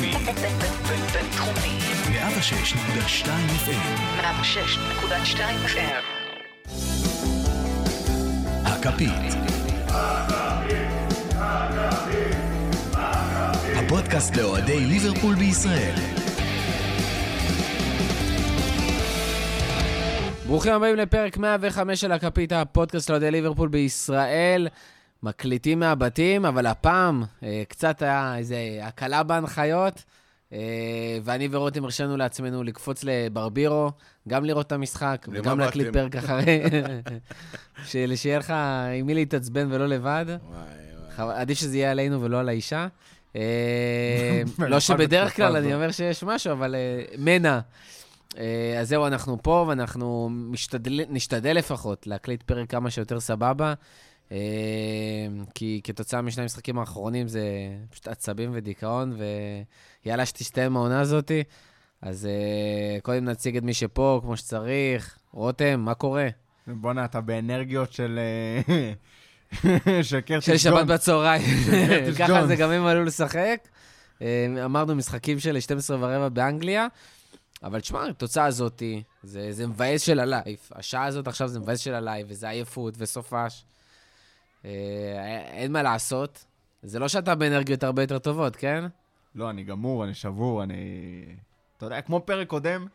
בינתחומי. בינתחומי. 106.2 FM. 106.2 FM. הכפית. הפודקאסט לאוהדי ליברפול בישראל. ברוכים הבאים לפרק 105 של הכפית, הפודקאסט לאוהדי ליברפול בישראל. מקליטים מהבתים, אבל הפעם אה, קצת היה איזה הקלה בהנחיות, אה, ואני ורותם הרשינו לעצמנו לקפוץ לברבירו, גם לראות את המשחק, וגם להקליט? פרק אחרי, שיהיה לך עם מי להתעצבן ולא לבד. וואי, וואי. עדיף שזה יהיה עלינו ולא על האישה. אה, לא שבדרך כלל אני. אומר שיש משהו, אבל אה, מנע. אה, אז זהו, אנחנו פה, ואנחנו משתדל, נשתדל לפחות להקליט פרק כמה שיותר סבבה, כי כתוצאה משני המשחקים האחרונים זה פשוט עצבים ודיכאון, ויאללה, שתסתיים העונה הזאתי. אז אה, קודם נציג את מי שפה, כמו שצריך. רותם, מה קורה? בואנה, אתה באנרגיות של... אה, של קרטיס של שבת. בצהריים. ככה. זה גם הם עלו לשחק. אה, אמרנו משחקים של 12 ורבע באנגליה, אבל תשמע, התוצאה הזאת, זה, זה מבאס של הלייב. השעה הזאת עכשיו זה מבאס של הלייב, וזה עייפות וסופש. אה, אין מה לעשות. זה לא שאתה באנרגיות הרבה יותר טובות, כן? לא, אני גמור, אני שבור, אני... אתה יודע, כמו פרק קודם,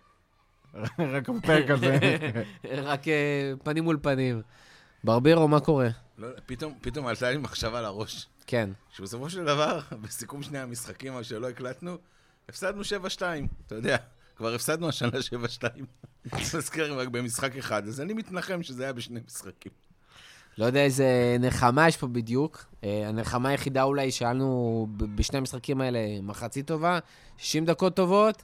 רק בפרק הזה. רק אה, פנים מול פנים. ברבירו, מה קורה? לא, פתאום, פתאום עלתה לי מחשבה לראש, כן. שבסופו של דבר, בסיכום שני המשחקים שלא הקלטנו, הפסדנו 7-2, אתה יודע, כבר הפסדנו השנה 7-2. מזכיר רק במשחק אחד, אז אני מתנחם שזה היה בשני משחקים. לא יודע איזה נחמה יש פה בדיוק. אה, הנחמה היחידה אולי שהיה לנו ב- בשני המשחקים האלה מחצית טובה, 60 דקות טובות,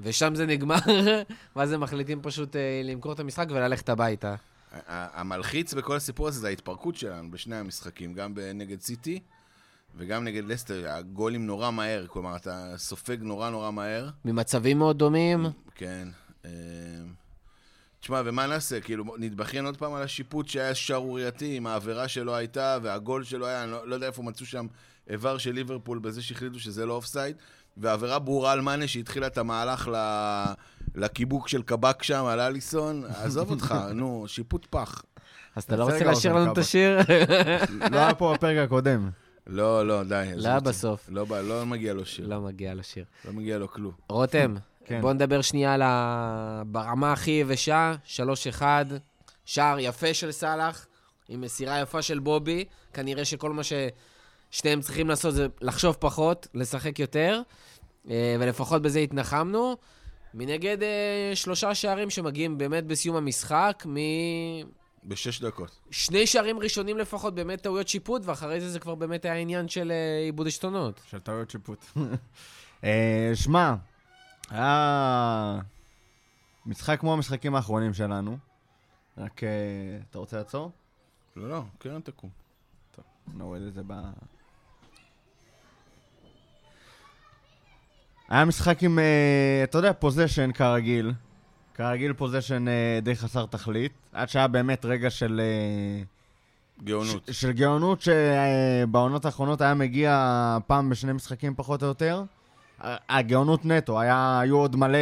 ושם זה נגמר, ואז הם מחליטים פשוט אה, למכור את המשחק וללכת הביתה. המלחיץ בכל הסיפור הזה זה ההתפרקות שלנו בשני המשחקים, גם נגד סיטי וגם נגד לסטר. הגולים נורא מהר, כלומר, אתה סופג נורא נורא מהר. ממצבים מאוד דומים, כן. תשמע, ומה נעשה? כאילו, נתבכיין עוד פעם על השיפוט שהיה שערורייתי, עם העבירה שלא הייתה, והגול שלא היה, אני לא, לא יודע איפה מצאו שם איבר של ליברפול בזה שהחליטו שזה לא אופסייד, והעבירה ברורה על מאנה שהתחילה את המהלך ל... לקיבוק של קבק שם, על אליסון, עזוב אותך, נו, שיפוט פח. אז אתה לא רוצה לשיר אוזן לנו את כב"ה. השיר? לא היה פה בפרק הקודם. לא, לא, די. לא אותי. בסוף. לא, לא מגיע לו שיר, לא מגיע לשיר. לא מגיע לו כלום. רותם, כן. בוא נדבר שנייה על ה... ברמה הכי יבשה, 3-1, שער יפה של סאלח, עם מסירה יפה של בובי. כנראה שכל מה ששניהם צריכים לעשות זה לחשוב פחות, לשחק יותר, אה, ולפחות בזה התנחמנו. מנגד אה, שלושה שערים שמגיעים באמת בסיום המשחק, בשש דקות. משני שערים ראשונים לפחות באמת טעויות שיפוט, ואחרי זה זה כבר באמת היה עניין של אה, עיבוד עשתונות. של טעויות שיפוט. אה, שמע, היה משחק כמו המשחקים האחרונים שלנו. רק, אה, אתה רוצה לעצור? לא, לא, קרן תקום. נוריד את זה ב... היה משחק עם, אה, אתה יודע, פוזיישן כרגיל. כרגיל פוזיישן אה, די חסר תכלית. עד שהיה באמת רגע של... אה, גאונות. ש- של גאונות שבעונות האחרונות היה מגיע פעם בשני משחקים פחות או יותר. הגאונות נטו, היה, היו עוד מלא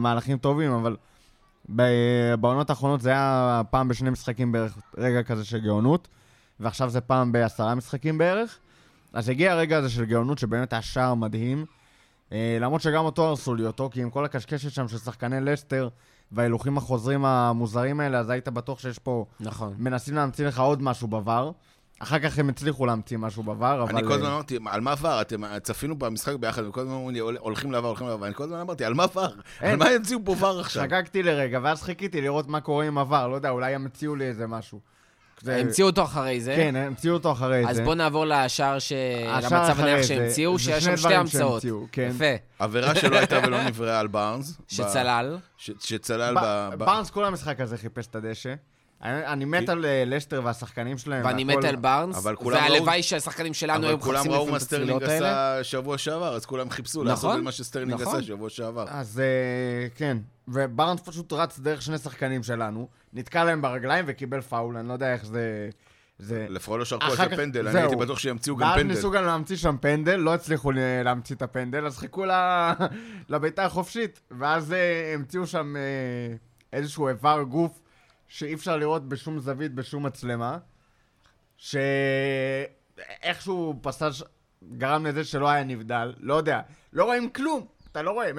מהלכים טובים, אבל בעונות האחרונות זה היה פעם בשני משחקים בערך רגע כזה של גאונות, ועכשיו זה פעם בעשרה משחקים בערך. אז הגיע הרגע הזה של גאונות שבאמת היה שער מדהים. אה, למרות שגם אותו הרסו לי אותו, כי עם כל הקשקשת שם של שחקני לסטר וההילוכים החוזרים המוזרים האלה, אז היית בטוח שיש פה נכון. מנסים להמציא לך עוד משהו בVAR. אחר כך הם הצליחו להמציא משהו בVAR, אבל... אני כל הזמן אה, אמרתי, על מה ור? אתם צפינו במשחק ביחד, וכל הזמן אומרים לי, "הול- הולכים לעבר, הולכים לעבר, ואני כל הזמן אמרתי, על מה ור? על מה ימציאו פה ור עכשיו? חגגתי לרגע, ואז חיכיתי לראות מה קורה עם עבר, לא יודע, אולי הם המציאו לי איזה משהו. המציאו אותו אחרי זה. כן, המציאו אותו אחרי אז זה. בוא נעבור לשער ש... למצב זה. שהמציאו, שיש שם שתי המצאות. כן. יפה. עבירה שלא הייתה ולא נבראה על בארנס. שצלל. שצלל. ב- בארנס כל המשחק הזה חיפש את הדשא. אני אני מת על אה, לסטר והשחקנים שלהם. ואני מת על בארנס, אבל כולם ראו- והלוואי שהשחקנים שלנו היו אבל כולם מחפשים ראו לפעמים מה את סטרלינג הצלילות האלה. עשה שבוע שעבר, אז כולם חיפשו נכון. לעשות את מה שסטרלינג נכון. עשה שבוע שעבר. אז אה, כן, ובארנס פשוט רץ דרך שני שחקנים שלנו, נתקע להם ברגליים וקיבל פאול, אני לא יודע איך זה... זה... לפחות לא שרקו על אחר זה כך- פנדל, אני. הייתי בטוח שימציאו גם ואז פנדל. ניסו גם להמציא שם פנדל, לא הצליחו להמציא את הפנדל, אז חיכו לביתה החופשית, ואז אה, המציאו שם איזשהו איבר גוף שאי אפשר לראות בשום זווית, בשום מצלמה, שאיכשהו פסאז' גרם לזה שלא היה נבדל, לא יודע, לא רואים כלום, אתה לא רואה,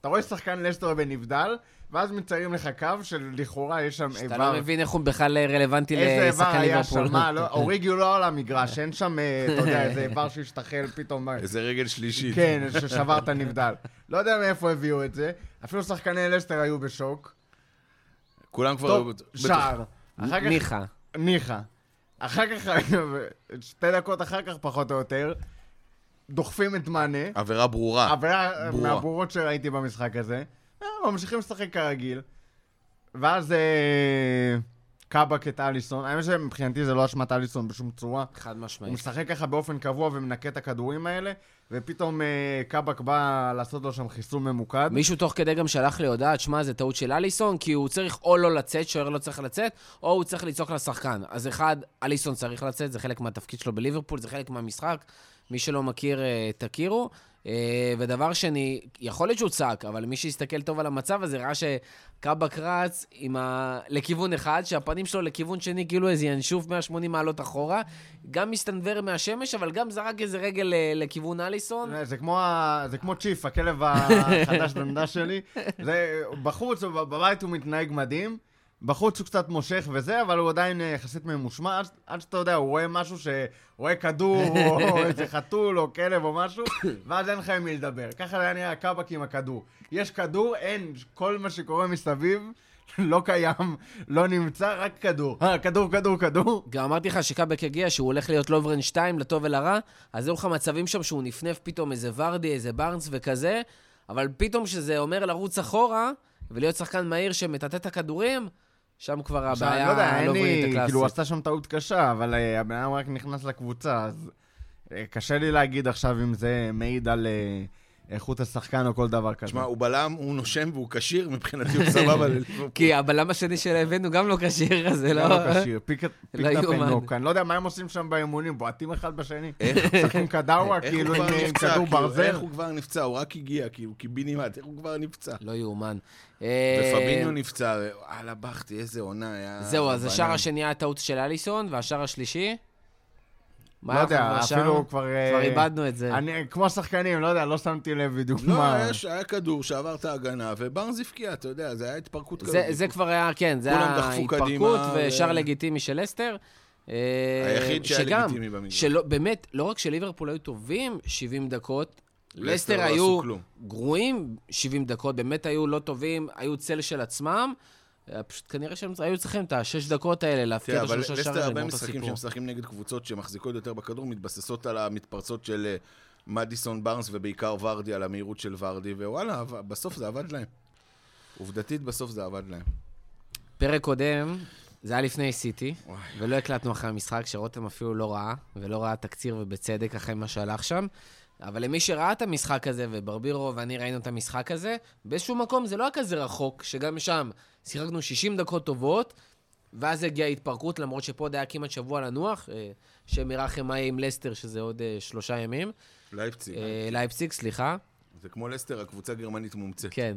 אתה רואה שחקן לסטר בנבדל, ואז מציירים לך קו שלכאורה יש שם איבר. אתה לא מבין איך הוא בכלל רלוונטי איזה איבר לשחקן היה שם, ליברפול. מה, לא, אוריגיו לא על המגרש, אין שם, אה, אתה יודע, איזה איבר שהשתחל פתאום. איזה רגל שלישית. כן, ששבר את הנבדל. לא יודע מאיפה הביאו את זה, אפילו שחקני לסטר היו בשוק. כולם כבר... טוב, שער. אחר כך, ניחא. ניחא. אחר כך, שתי דקות אחר כך, פחות או יותר, דוחפים את מאנה. עבירה ברורה. עבירה ברורה. מהברורות שראיתי במשחק הזה. אה, ממשיכים לשחק כרגיל. ואז אה, קאבק את אליסון. האמת שמבחינתי זה לא אשמת אליסון בשום צורה. חד הוא משמעית. משחק ככה באופן קבוע ומנקה את הכדורים האלה, ופתאום אה, קאבק בא לעשות לו שם חיסול ממוקד. מישהו תוך כדי גם שלח לי הודעה, שמע, זה טעות של אליסון, כי הוא צריך או לא לצאת, שוער לא צריך לצאת, או הוא צריך לצעוק לשחקן. אז אחד, אליסון צריך לצאת, זה חלק מהתפקיד שלו בליברפול, זה חלק מהמשחק. מי שלא מכיר, אה, תכירו. אה, ודבר שני, יכול להיות שהוא צעק, אבל מי שיסתכל טוב על המצב הזה, ראה שקאבק רץ ה... לכיוון אחד, שהפנים שלו לכיוון שני, כאילו איזה ינשוף 180 מעלות אחורה. גם מסתנוור מהשמש, אבל גם זרק איזה רגל אה, לכיוון אליסון. זה כמו, ה... זה כמו צ'יף, הכלב החדש דנדה שלי. זה, בחוץ, בבית הוא מתנהג מדהים. בחוץ הוא קצת מושך וזה, אבל הוא עדיין אה, יחסית ממושמע, עד, עד שאתה יודע, הוא רואה משהו ש... רואה כדור, או איזה חתול, או כלב, או משהו, ואז אין לך עם מי לדבר. ככה היה נראה הקאבק עם הכדור. יש כדור, אין, כל מה שקורה מסביב לא קיים, לא נמצא, רק כדור. אה, כדור, כדור, כדור. גם אמרתי לך שקאבק הגיע, שהוא הולך להיות לוברן 2, לטוב ולרע, אז היו לך מצבים שם שהוא נפנף פתאום איזה ורדי, איזה בארנס וכזה, אבל פתאום שזה אומר לרוץ אחורה, ולהיות שחקן מהיר שמטאטא את הכדורים, שם כבר הבעיה אני לא יודע, אין לי, הקלאסית. כאילו, הוא עשה שם טעות קשה, אבל אה, הבן אדם רק נכנס לקבוצה, אז אה, קשה לי להגיד עכשיו אם זה מעיד על אה, איכות השחקן או כל דבר כזה. תשמע, הוא בלם, הוא נושם והוא כשיר, מבחינתי הוא סבבה לליברפול. כי הבלם השני שהבאנו גם לא כשיר, אז זה לא לא... כשיר, פיק לא. הפנוק. אני לא יודע מה הם עושים שם באימונים, בועטים אחד בשני. איך? משחקים קדאווה, כאילו, עם? כדור כאילו, ברזל. איך הוא כבר נפצע? הוא רק הגיע, כאילו, קיבינימט, איך הוא כבר נפצע? לא יאומן. אה, ופביניו נפצע, וואלה בכתי, איזה עונה היה... זהו, אז השער. השני היה טעות של אליסון, והשער השלישי? מה לא היה יודע? אפילו כבר... אה, כבר איבדנו את זה. אני, כמו שחקנים, לא יודע, לא שמתי לב בדיוק לא, מה... יש- היה כדור שעבר את ההגנה, ובארנס הבקיע, אתה יודע, זה היה התפרקות כזאת. זה, זה כבר היה, כן, זה היה התפרקות ושער ו- לגיטימי של אסטר. אה, היחיד שהיה שגם, לגיטימי במגרש. שלא, באמת, לא רק שליברפול היו טובים 70 דקות, לסטר לא היו. גרועים 70 דקות, באמת היו לא טובים, היו צל של עצמם. אה, פשוט כנראה שהם היו צריכים את השש דקות האלה להפקיע את אבל השלושה שערים, הרבה לגמור את משחקים הסיפור. שהם משחקים נגד קבוצות שמחזיקות יותר בכדור, מתבססות על המתפרצות של אה, מדיסון בארנס ובעיקר ורדי, על המהירות של ורדי, ווואלה, בסוף זה עבד להם. עובדתית, בסוף זה עבד להם. פרק קודם, זה היה לפני סיטי. ולא הקלטנו אחרי המשחק, שרותם אפילו לא ראה, ולא ראה תקציר ובצדק אחרי מה שהלך שם. אבל למי שראה את המשחק הזה, וברבירו ואני ראינו את המשחק הזה, באיזשהו מקום זה לא היה כזה רחוק, שגם שם שיחקנו 60 דקות טובות, ואז הגיעה התפרקות, למרות שפה עוד היה כמעט שבוע לנוח, אה, שמרחם היה עם לסטר, שזה עוד אה, שלושה ימים. לייפציג. אה, לייפציג, סליחה. זה כמו לסטר, הקבוצה הגרמנית מומצאת. כן.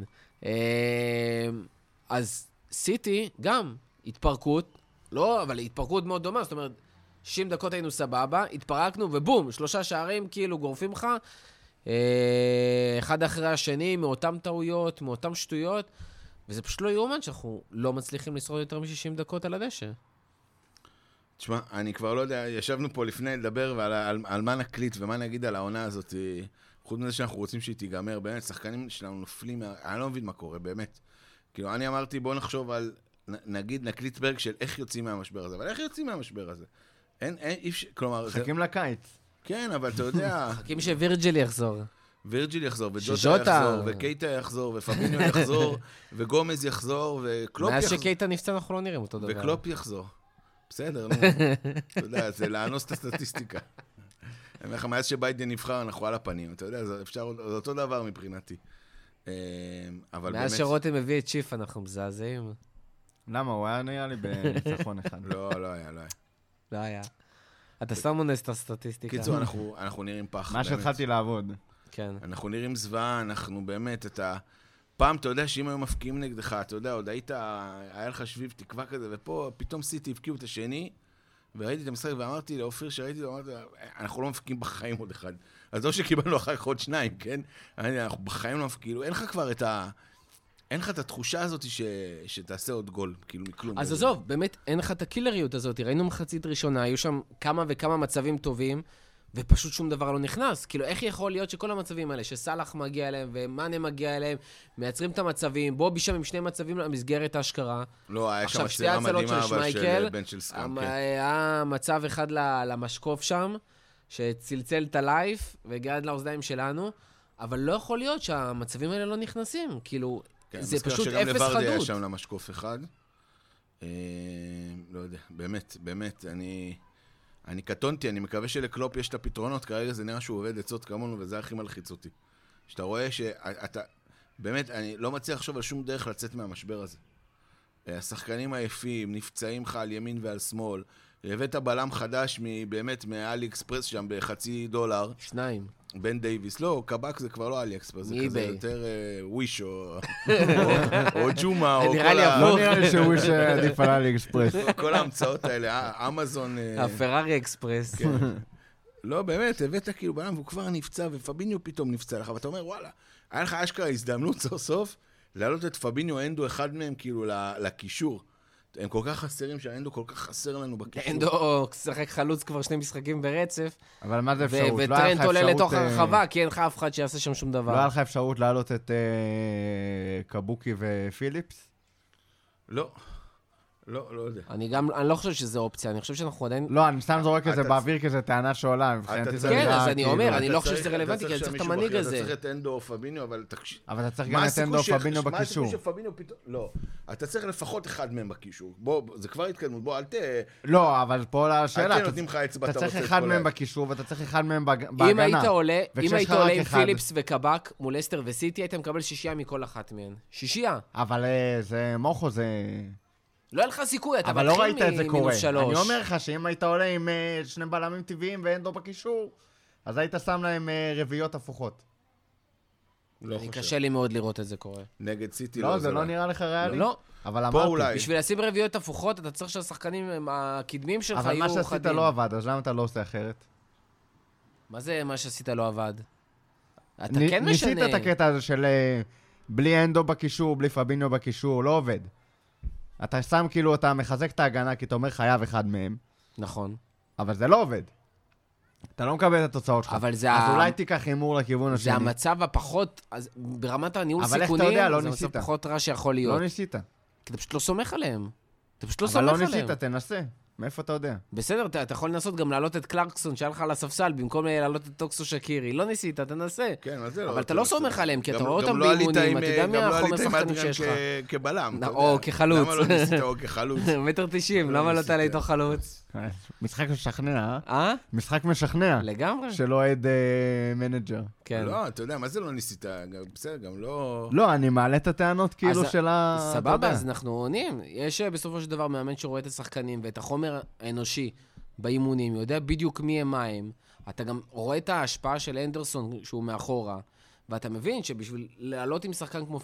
אז סיטי, גם, התפרקות, לא, אבל התפרקות מאוד דומה, זאת אומרת, 60 דקות היינו סבבה, התפרקנו, ובום, שלושה שערים כאילו גורפים לך, אה, אחד אחרי השני, מאותן טעויות, מאותן שטויות, וזה פשוט לא יאומן שאנחנו לא מצליחים לשרוד יותר מ-60 דקות על הדשא. תשמע, אני כבר לא יודע, ישבנו פה לפני לדבר ועל, על, על מה נקליט ומה נגיד על העונה הזאת. חוץ מזה שאנחנו רוצים שהיא תיגמר, באמת, שחקנים שלנו נופלים. אני לא מבין מה קורה, באמת. כאילו, אני אמרתי, בוא נחשוב על, נגיד, נקליט פרק של איך יוצאים מהמשבר הזה, אבל איך יוצאים מהמשבר הזה? אין, אין, אי אפשר, כלומר, זה, מחכים לקיץ. כן, אבל אתה יודע, מחכים שווירג'ל יחזור. וירג'יל יחזור, וג'וטה יחזור, וקייטה יחזור, ופביניו יחזור, וגומז יחזור, וקלופ מאז יחזור. שקייטה נפצע אנחנו לא נראים אותו דבר. וקלופ יחזור. בסדר, נו. אתה יודע, זה לאנוס את הסטטיסטיקה. אני אומר לך, מאז שביידן נבחר, אנחנו על הפנים. אתה יודע, זה אפשר, זה אותו דבר מבחינתי. אה, אבל באמת... מאז שרותם הביא את שיף אנחנו מזעזעים. למה? הוא היה נראה לי בניצחון אחד. לא, לא היה, לא היה. לא היה. אתה סתם אונס את הסטטיסטיקה. קיצור, אנחנו אנחנו נראים פח. מה. שהתחלתי לעבוד. כן. אנחנו נראים זוועה, אנחנו באמת, אתה... פעם, אתה יודע שאם היו מפקיעים נגדך, אתה יודע, עוד היית, היה לך שביב תקווה כזה, ופה פתאום סיטי הבקיעו את השני, וראיתי את המשחק ואמרתי לאופיר שראיתי לו, אמרתי, אנחנו לא מפקיעים בחיים עוד אחד. אז לא שקיבלנו אחר כך עוד שניים, כן? אנחנו בחיים לא מפקיעים, כאילו, אין לך כבר את ה... אין לך את התחושה הזאת ש... שתעשה עוד גול, כאילו, מכלום. אז עזוב, באמת, אין לך את הקילריות הזאת. ראינו מחצית ראשונה, היו שם כמה וכמה מצבים טובים, ופשוט שום דבר לא נכנס. כאילו, איך יכול להיות שכל המצבים האלה, שסאלח מגיע אליהם ומאנה מגיע אליהם, מייצרים את המצבים, בובי שם עם שני מצבים למסגרת האשכרה. לא, היה שם הצלות מדהימה, אבל של שמייקל, בן של סקאם, כן. היה מצב אחד למשקוף שם, שצלצל את הלייף והגיע עד לאוזניים שלנו, אבל לא יכול להיות שהמצבים האלה לא נכנסים. כאילו, כן, זה מזכיר פשוט שגם אפס לוורדי היה חדות. שם למשקוף אחד. אה, לא יודע, באמת, באמת, אני... אני קטונתי, אני מקווה שלקלופ יש את הפתרונות, כרגע זה נראה שהוא עובד עצות כמונו, וזה הכי מלחיץ אותי. שאתה רואה שאתה... באמת, אני לא מצליח לחשוב על שום דרך לצאת מהמשבר הזה. אה, השחקנים עייפים, נפצעים לך על ימין ועל שמאל. הבאת בלם חדש באמת מאלי אקספרס שם בחצי דולר, שניים. בן דייוויס. לא, קבק זה כבר לא אלי אקספרס, זה כזה. יותר אה, וויש או, ג'ומה, או נראה כל, לי ה, הפוך. לא נראה לי שהוא איש עדיף על אלי אקספרס. כל ההמצאות האלה, אה, אמזון... אה, הפרארי אקספרס. כן. לא, באמת, הבאת כאילו בלם והוא כבר נפצע, ופביניו פתאום נפצע לך, ואתה אומר, וואלה, היה לך אשכרה הזדמנות סוף סוף להעלות את פביניו אנדו אחד מהם כאילו לקישור. הם כל כך חסרים שהאנדו כל כך חסר לנו בקישור. אנדו שיחק חלוץ כבר שני משחקים ברצף, אבל מה זה ו- אפשרות? לא היה לך וטרנט עולה אפשרות, לתוך אה, הרחבה, כי אין לך אף אחד שיעשה שם שום לא היה דבר. לך אפשרות להעלות את אה, קבוקי ופיליפס? לא, לא, לא יודע. אני גם, אני לא חושב שזה אופציה, אני חושב שאנחנו עדיין... לא, אני סתם זורק את זה באוויר כי זו טענה שעולה, מבחינתי זה כן, אז אני כאילו- אומר, אני לא חושב שזה רלוונטי, כי אני צריך את המנהיג הזה. אתה צריך את אנדו או פביניו, אבל תקשיב. אבל אתה צריך גם את אנדו ש- פבינו מה הסיכוי בקישור. שפביניו פתאום... לא. אתה צריך לפחות אחד מהם בקישור. בוא, זה כבר התקדמות. בוא, אל ת... לא, אבל פה השאלה, אל אתה- תהיה נותנים לך אצבע, אתה צריך אחד מהם בקישור ואתה צריך אחד מהם בהגנה. אם היית עולה עם פיליפס וקבק מול אסטר וסיטי, היית מקבל שישייה מכל אחת מהן. שישייה. אבל אה, זה מוחו, זה... לא היה לך סיכוי, אתה אבל לא ראית מתחיל את זה קורה. ממינוס שלוש. אני אומר לך שאם היית עולה עם אה, שני בלמים טבעיים ואנדו בקישור, אז היית שם להם אה, רביעיות הפוכות. לא חושב. קשה לי מאוד לראות את זה קורה. נגד סיטי לא, לא זה לא נראה לך ריאלי? לא. אבל פה אמרתי. אולי. בשביל לשים רביעיות הפוכות, אתה צריך שהשחקנים הקדמים שלך אבל יהיו מה חדים. שעשית לא עבד, אז למה אתה לא עושה אחרת? מה זה מה שעשית לא עבד? אתה נ- כן ניסית משנה. את הקטע הזה של אה, בלי אנדו בקישור, בלי פביניו בקישור, לא עובד. אתה שם כאילו, אתה מחזק את ההגנה כי אתה אומר חייב אחד מהם, נכון. אבל זה לא עובד. אתה לא מקבל את התוצאות שלך. אבל זה אז ה- אולי תיקח הימור לכיוון השני. זה המצב הפחות, אז ברמת הניהול אבל איך אתה סיכונים, יודע? לא זה ניסית. המצב פחות רע שיכול להיות. לא ניסית. כי אתה פשוט לא סומך עליהם. אתה פשוט לא אבל סומך לא עליהם. ניסית, תנסה. מאיפה אתה יודע? בסדר, אתה, אתה יכול לנסות גם להעלות את קלרקסון שהיה לך על הספסל, במקום להעלות את טוקסו שקירי. לא ניסית, תנסה. כן, מה זה לא? אבל אתה לא סומך עליהם, כי אתה רואה אותם לא באימונים, אתה יודע אה, מי גם לא החומר עלית עם שחקנים אדריאן שיש לך. כבלם. או יודע. כחלוץ. למה לא ניסית או כחלוץ? מטר תשעים, לא למה לא ניסית. תעלה איתו חלוץ? משחק משכנע, אה? משחק משכנע. לגמרי. של אוהד אה, manager. כן. לא, אתה יודע, מה זה לא ניסית? גם- בסדר, גם לא... לא, אני מעלה את הטענות כאילו של ה... סבבה. אז אנחנו עונים. יש אה, בסופו של דבר מאמן שרואה את השחקנים ואת החומר האנושי באימונים, יודע בדיוק מי הם מה הם. אתה גם רואה את ההשפעה של אנדרסון שהוא מאחורה, ואתה מבין שבשביל לעלות עם שחקן כמו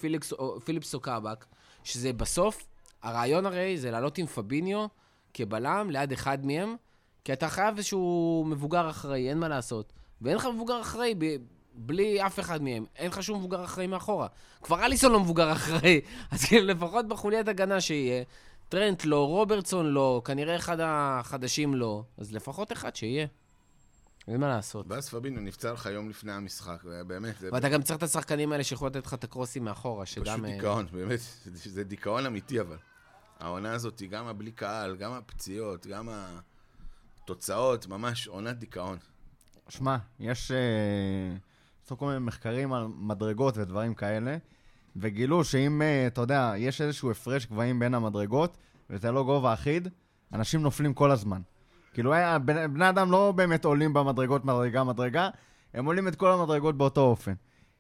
פיליפס או קאבק, שזה בסוף, הרעיון הרי זה לעלות עם פביניו כבלם ליד אחד מהם, כי אתה חייב איזשהו מבוגר אחראי, אין מה לעשות. ואין לך מבוגר אחראי ב... בלי אף אחד מהם. אין לך שום מבוגר אחראי מאחורה. כבר אליסון לא מבוגר אחראי, אז כאילו לפחות בחוליית הגנה שיהיה. טרנט לא, רוברטסון לא, כנראה אחד החדשים לא. אז לפחות אחד שיהיה. אין מה לעשות. ואז פביניו נפצע לך יום לפני המשחק, ובאמת, זה ואתה גם צריך את השחקנים האלה שיכולו לתת לך את הקרוסים מאחורה, פשוט שגם... אה, דיכאון, באמת, זה דיכאון אמיתי אבל. העונה הזאת גם הבלי קהל, גם הפציעות, גם התוצאות, ממש עונת דיכאון. שמע, יש... אה, עשו כל מיני מחקרים על מדרגות ודברים כאלה, וגילו שאם, אה, אתה יודע, יש איזשהו הפרש גבהים בין המדרגות, וזה לא גובה אחיד, אנשים נופלים כל הזמן. כאילו, בני אדם לא באמת עולים במדרגות מדרגה-מדרגה, הם עולים את כל המדרגות באותו אופן.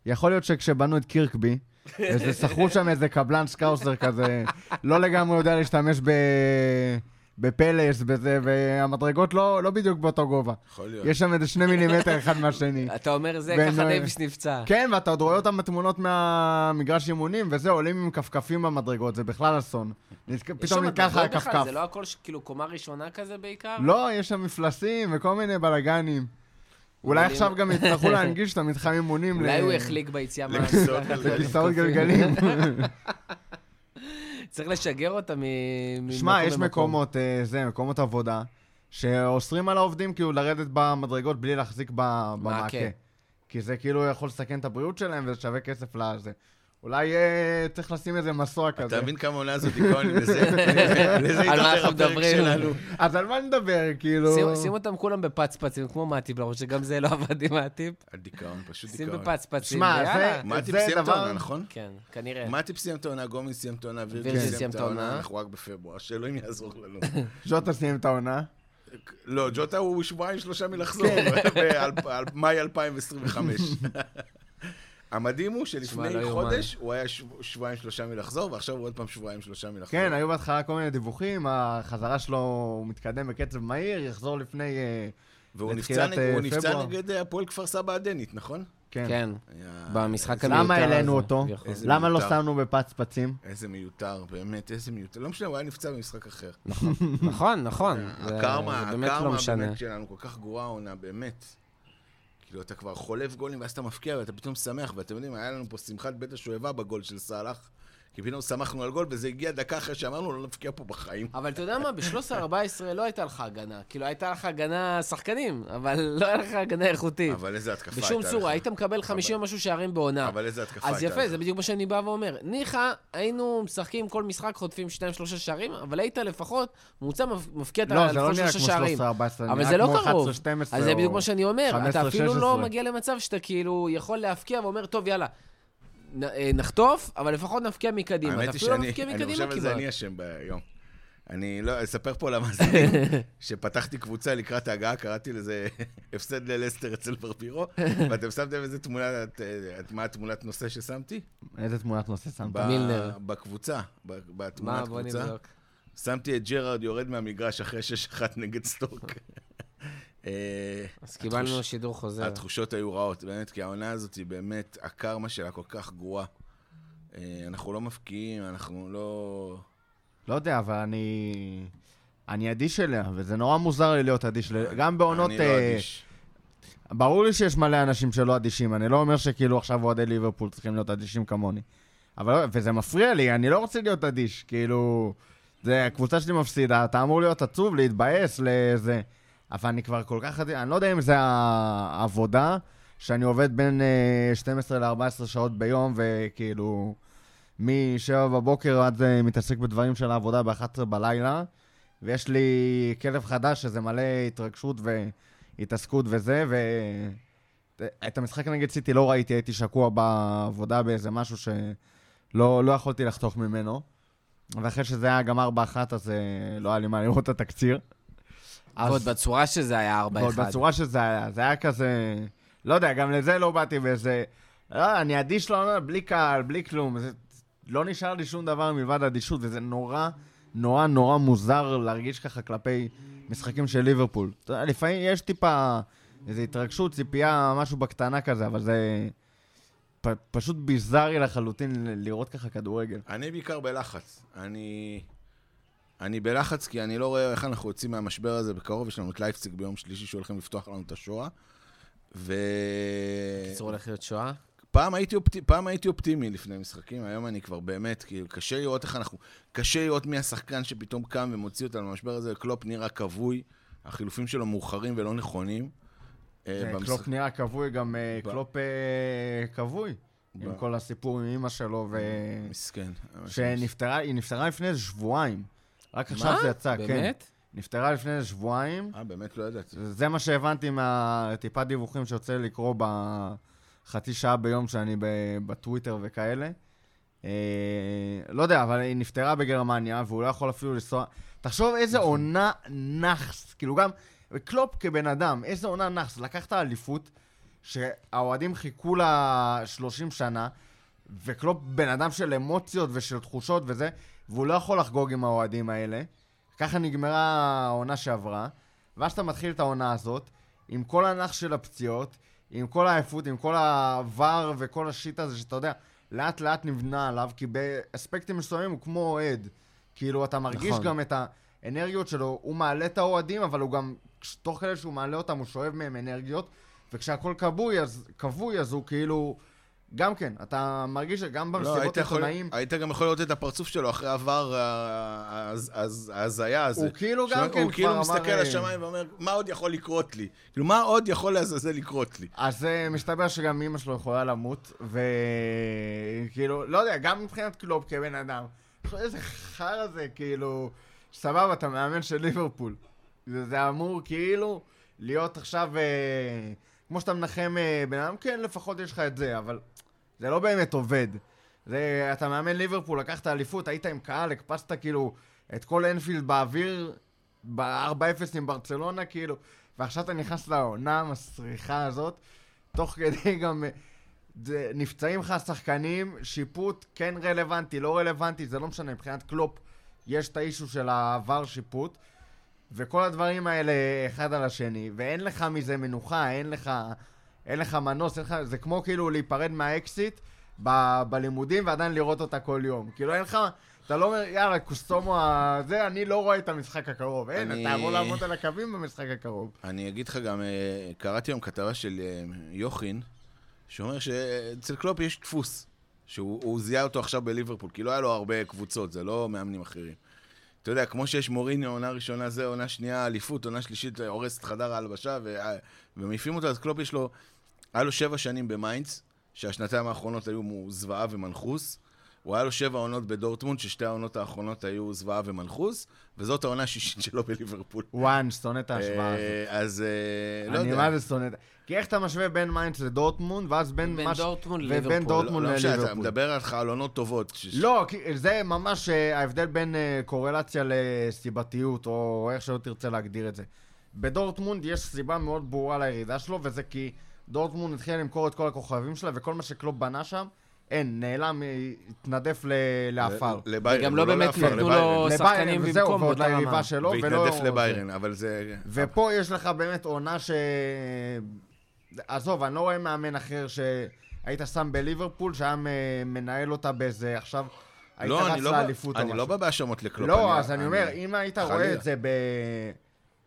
יכול להיות שכשבנו את קירקבי, איזה שכרו שם איזה קבלן סקאוסר כזה, לא לגמרי יודע להשתמש ב... בפלס, בזה, והמדרגות לא, לא בדיוק באותו גובה. יכול להיות. יש שם איזה שני מילימטר אחד מהשני. אתה אומר זה, בין- ככה דייוויס נפצע. כן, ואתה עוד רואה אותם בתמונות מהמגרש אימונים, וזה, עולים עם כפכפים במדרגות, זה בכלל אסון. פתאום נתקע לך הכפכף. זה לא הכל ש- כאילו קומה ראשונה כזה בעיקר? לא, יש שם מפלסים וכל מיני בלאגנים. אולי עכשיו גם יצטרכו להנגיש את המתחם אימונים אולי הוא החליק ביציאה מה... לכיסאות גלגלים. צריך לשגר אותה מ... ממקום שמע, יש למקום. מקומות, אה, זה, מקומות עבודה, שאוסרים על העובדים כאילו לרדת במדרגות בלי להחזיק ב- במעקה. כי זה כאילו יכול לסכן את הבריאות שלהם וזה שווה כסף לזה. אולי אה, צריך לשים איזה מסוע כזה. אתה מבין כמה העונה הזאת איקונית לזה? על מה אנחנו הפרק מדברים? שלנו. אז על מה נדבר, כאילו? שים- שים אותם כולם בפצפצים, כמו מאטיפ, למרות שגם זה לא עבד עם מאטיפ. הדיכאון, פשוט שים דיכאון. בפצפצים, שמע, ויאללה. זה סיים את העונה, נכון? כן, כנראה. מטיפ סיים את העונה, גומי סיים את העונה, וירג'יל סיים את העונה. אנחנו רק בפברואר, שאלוהים יעזור לנו. ז'וטה סיים את העונה. לא, ג'וטה הוא שבועיים שלושה מלחזור, כן. במאי 2025. המדהים הוא שלפני לא. חודש הוא היה שב- שבועיים שלושה מלחזור, ועכשיו הוא עוד פעם שבועיים שלושה מלחזור. כן, היו בהתחלה כל מיני דיווחים, החזרה שלו, הוא מתקדם בקצב מהיר, יחזור לפני... אה, והוא נפצע נג- אה, נפצע. נגד אה, הפועל כפר סבא הדנית, נכון? כן. כן, היה- במשחק המיותר למה הזה, העלינו אותו? למה לא. שמנו בפצפצים? איזה מיותר, באמת, איזה מיותר. לא משנה, הוא היה נפצע במשחק אחר. נכון, נכון. זה- הקרמה, לא הקרמה. באמת שלנו כל כך גרועה העונה, באמת. כאילו, אתה כבר חולף גולים ואז אתה מפקיע ואתה פתאום שמח, ואתם יודעים, היה לנו פה שמחת בית השואבה בגול של סאלח, כי פתאום שמחנו על גול, וזה הגיע דקה אחרי שאמרנו, לא נפקיע פה בחיים. אבל אתה יודע מה, ב-13-14 לא הייתה לך הגנה. כאילו, הייתה לך הגנה שחקנים, אבל לא היה לך הגנה איכותית. אבל איזה התקפה הייתה בשום לך. צורה, היית מקבל 50 ומשהו שערים בעונה. אבל איזה התקפה אז הייתה יפה, לך. זה בדיוק מה שאני בא ואומר. ניחא, היינו משחקים כל משחק, חוטפים 2-3 שערים, אבל היית לפחות ממוצע מפ- מפקיע את לא, זה לא לפחות נראה שלושה כמו שערים. 13-14, אבל נראה זה לא כמו קרוב. 11-12 אז זה בדיוק מה שאני אומר. אתה אפילו 15-16. לא מגיע למצב שאתה כאילו יכול להפקיע ואומר, טוב, יאללה, נחטוף, אבל לפחות נפקיע מקדימה. האמת היא לא שאני, חושב על זה. אני אשם ביום. אני לא, אספר פה למאזינים, שפתחתי קבוצה לקראת ההגעה, קראתי לזה הפסד ללסטר אצל ברבירו, ואתם שמתם איזה תמונה, את, את, מה התמונת נושא ששמתי? איזה תמונת נושא שמת? מילנר. בקבוצה, ב- מה, בתמונת קבוצה. שמתי את ג'רארד יורד מהמגרש אחרי 6-1 נגד סטוק. אה, אז קיבלנו שידור חוזר. התחושות היו רעות, באמת, כי העונה הזאת היא באמת, הקרמה שלה כל כך גרועה. אה, אנחנו לא מפקיעים, אנחנו לא... לא יודע, אבל אני... אני אדיש אליה, וזה נורא מוזר לי להיות אדיש. גם בעונות... אני לא אה, אדיש. ברור לי שיש מלא אנשים שלא אדישים, אני לא אומר שכאילו עכשיו אוהדי ליברפול צריכים להיות אדישים כמוני. אבל, וזה מפריע לי, אני לא רוצה להיות אדיש, כאילו... זה, הקבוצה שלי מפסידה, אתה אמור להיות עצוב, להתבאס, לזה. אבל אני כבר כל כך אני לא יודע אם זה העבודה, שאני עובד בין אה, 12 ל-14 שעות ביום, וכאילו... מ-7 בבוקר עד אה, מתעסק בדברים של העבודה ב-11 בלילה, ויש לי כלב חדש שזה מלא התרגשות והתעסקות וזה, ואת המשחק נגד סיטי לא ראיתי, הייתי שקוע בעבודה באיזה משהו שלא לא יכולתי לחתוך ממנו. ואחרי שזה היה גם 4-1, אז אה, לא היה לי מה לראות את התקציר. אז- ועוד בצורה שזה היה 4-1. ועוד בצורה שזה היה, זה היה כזה... לא יודע, גם לזה לא באתי באיזה... לא, אני אדיש לעונה, בלי קהל, בלי כלום. זה... לא נשאר לי שום דבר מלבד אדישות, וזה נורא, נורא, נורא מוזר להרגיש ככה כלפי משחקים של ליברפול. לפעמים יש טיפה איזו התרגשות, ציפייה, משהו בקטנה כזה, אבל זה פ... פשוט ביזארי לחלוטין ל- לראות ככה כדורגל. אני בעיקר בלחץ. אני... אני בלחץ כי אני לא רואה איך אנחנו יוצאים מהמשבר הזה בקרוב. יש לנו את לייפציג ביום שלישי שהולכים לפתוח לנו את השואה. ו... קיצור הולך להיות שואה. פעם הייתי, אופט... פעם הייתי אופטימי לפני משחקים, היום אני כבר באמת, כאילו, קשה לראות איך אנחנו... קשה לראות מי השחקן שפתאום קם ומוציא אותנו מהמשבר הזה. קלופ נראה כבוי, החילופים שלו מאוחרים ולא נכונים. אה, במשחק- קלופ נראה כבוי, גם אה, ב- קלופ אה, כבוי. ב- עם כל הסיפור עם אמא שלו, ו... מסכן. שנפטרה, היא נפטרה לפני איזה שבועיים. רק עכשיו מה? זה יצא, כן. באמת? נפטרה לפני איזה שבועיים. אה, באמת לא ידעתי. זה מה שהבנתי מהטיפת דיווחים שיוצא לי לקרוא בחצי שעה ביום שאני ב- בטוויטר וכאלה. אה, לא יודע, אבל היא נפטרה בגרמניה, והוא לא יכול אפילו לנסוע... תחשוב איזה נכון. עונה נאחס. כאילו גם, קלופ כבן אדם, איזה עונה נאחס. לקחת אליפות, שהאוהדים חיכו לה 30 שנה, וקלופ בן אדם של אמוציות ושל תחושות וזה, והוא לא יכול לחגוג עם האוהדים האלה. ככה נגמרה העונה שעברה, ואז אתה מתחיל את העונה הזאת, עם כל הנח של הפציעות, עם כל העייפות, עם כל העבר וכל השיט הזה שאתה יודע, לאט לאט נבנה עליו, כי באספקטים מסוימים הוא כמו אוהד. כאילו, אתה מרגיש נכון. גם את האנרגיות שלו, הוא מעלה את האוהדים, אבל הוא גם, תוך כדי שהוא מעלה אותם, הוא שואב מהם אנרגיות, וכשהכול כבוי, אז, כבוי, אז הוא כאילו... גם כן, אתה מרגיש שגם לא, במסיבות עיתונאים, היית גם יכול לראות את הפרצוף שלו אחרי עבר ההזיה הזה. הוא כאילו גם כן הוא כאילו כבר מסתכל אמר, אה, לשמיים ואומר, מה עוד יכול לקרות לי? כאילו, מה עוד יכול לעזאזל לקרות לי? אז uh, מסתבר שגם אימא שלו יכולה למות, וכאילו, לא יודע, גם מבחינת קלופ כבן אדם. איזה חרא זה, כאילו, סבבה, אתה מאמן של ליברפול. זה, זה אמור כאילו להיות עכשיו, uh, כמו שאתה מנחם בן אדם, כן, לפחות יש לך את זה, אבל זה לא באמת עובד. זה, אתה מאמן ליברפול, לקחת אליפות, היית עם קהל, הקפצת כאילו את כל אנפילד באוויר, ב-4-0 עם ברצלונה, כאילו, ועכשיו אתה נכנס לעונה המסריחה הזאת, תוך כדי גם... זה, נפצעים לך שחקנים, שיפוט כן רלוונטי, לא רלוונטי, זה לא משנה, מבחינת קלופ יש את ה issue של העבר שיפוט, וכל הדברים האלה אחד על השני, ואין לך מזה מנוחה, אין לך, אין לך מנוס, אין לך, זה כמו כאילו להיפרד מהאקסית ב, בלימודים ועדיין לראות אותה כל יום. כאילו אין לך, אתה לא אומר, יאללה, כוסאמו הזה, אני לא רואה את המשחק הקרוב. אין, אני- אתה יכול לעמוד על הקווים במשחק הקרוב. אני אגיד לך גם, אה, קראתי היום כתבה של אה, יוחין, שאומר שאצל קלופ יש דפוס, שהוא הוא זיהה אותו עכשיו בליברפול, כי לא היה לו הרבה קבוצות, זה לא מאמנים אחרים. אתה יודע, כמו שיש מוריניו, עונה ראשונה זה, עונה שנייה אליפות, עונה שלישית הורס את חדר ההלבשה, ו- ומעיפים אותו, אז קלופ יש לו, היה לו שבע שנים במיינדס, שהשנתיים האחרונות היו זוועה ומנחוס. הוא היה לו שבע עונות בדורטמונד, ששתי העונות האחרונות היו זוועה ומנחוס, וזאת העונה השישית שלו בליברפול. וואי, שונא את ההשוואה הזאת. אה, אז אה, לא אני יודע. מה זה שונא את... כי איך אתה משווה בין מיינדס לדורטמונד, ואז בין... בין מה ש- דורטמונד ובין לליברפול. דורטמונד לא לא משנה, אתה לליברפול. מדבר על חלונות טובות. לא, זה ממש אה, ההבדל בין קורלציה לסיבתיות, או איך שלא תרצה להגדיר את זה. בדורטמונד יש סיבה מאוד ברורה לירידה שלו, וזה כי דורטמונד התחילה למכור את כל הכוכבים שלה, וכל מה שקלופ בנה שם, אין, נעלם, התנדף לעפר. לביירן, וגם לא הוא באמת נתנו. לו שחקנים במקום באותה רמה. ליריבה שלו, ולא... והתנדף לביירן, אבל זה... ופה יש לך באמת עונה ש... עזוב, אני לא רואה מאמן אחר שהיית שם בליברפול, שהיה מנהל אותה באיזה, עכשיו היית לא, רץ אני לא לאליפות או אני לא. בא בהאשמות לקלופ. לא, אז אני אומר, אם היית רואה. את זה ב...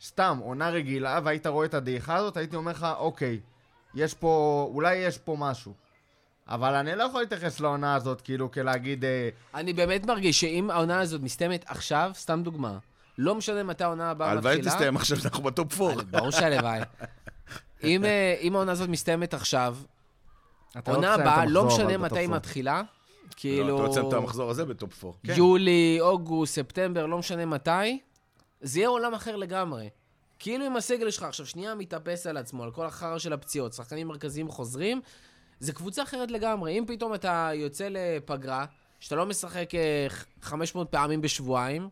סתם, עונה רגילה, והיית רואה את הדעיכה הזאת, הייתי אומר לך, אוקיי, יש פה, אולי יש פה משהו. אבל אני לא יכול להתייחס לעונה הזאת, כאילו, כלהגיד, אה, אני באמת מרגיש שאם העונה הזאת מסתיימת עכשיו, סתם דוגמה, לא משנה מתי העונה הבאה מתחילה... הלוואי תסתיים עכשיו, אנחנו ב top 4. ברור שהלוואי. אם, אה, אם העונה הזאת מסתיימת עכשיו, אתה לא הבאה, לא משנה מתי היא מתחילה, כאילו... כאילו... אתה רוצה את המחזור הזה ב top 4. יולי, אוגוסט, ספטמבר, לא משנה מתי, זה יהיה עולם אחר לגמרי. כאילו אם הסגל שלך עכשיו שנייה מתאפס על עצמו, על כל החרא של הפציעות, שחקנים מרכזיים חוזרים, זה קבוצה אחרת לגמרי. אם פתאום אתה יוצא לפגרה, שאתה לא משחק אה, 500 פעמים בשבועיים,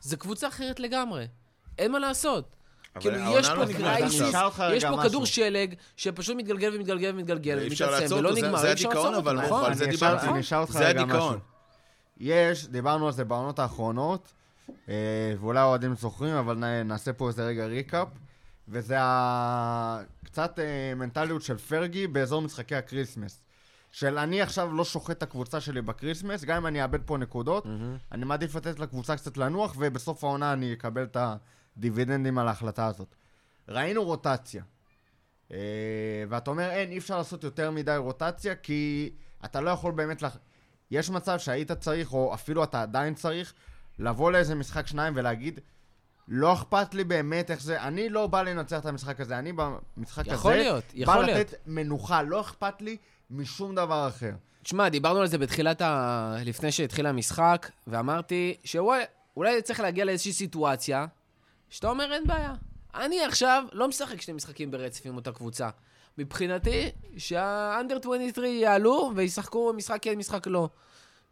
זה קבוצה אחרת לגמרי. אין מה לעשות. אבל כאילו, העונה יש לא פה crisis, יש פה משהו. כדור שלג שפשוט מתגלגל ומתגלגל ומתגלגל ומתעצם ולא נגמר, אי אפשר הדיכאון, לעצור אותו, אבל נכון? על זה אשאל אותך זה הדיכאון. יש, דיברנו על זה בעונות האחרונות, אה, ואולי האוהדים זוכרים, אבל נעשה פה איזה רגע recap, וזה ה... קצת אה, מנטליות של פרגי באזור משחקי ה Christmas. של אני עכשיו לא שוחט את הקבוצה שלי ב Christmas, גם אם אני אאבד פה נקודות, אני מעדיף לתת לקבוצה קצת לנוח, ובסוף העונה אני אקבל את הדיבידנדים על ההחלטה הזאת. ראינו רוטציה. אה, ואתה אומר, אין, אי אפשר לעשות יותר מדי רוטציה, כי אתה לא יכול באמת... לח... יש מצב שהיית צריך, או אפילו אתה עדיין צריך, לבוא לאיזה משחק שניים ולהגיד, לא אכפת לי באמת איך זה, אני לא בא לנצח את המשחק הזה, אני במשחק יכול הזה, להיות, יכול בא להיות. לתת מנוחה, לא אכפת לי משום דבר אחר. תשמע, דיברנו על זה בתחילת ה... לפני שהתחיל המשחק, ואמרתי שאולי צריך להגיע לאיזושהי סיטואציה, שאתה אומר, אין בעיה. אני עכשיו לא משחק שני משחקים ברצף עם אותה קבוצה. מבחינתי, שהאנדר 23 יעלו וישחקו משחק כן, משחק לא.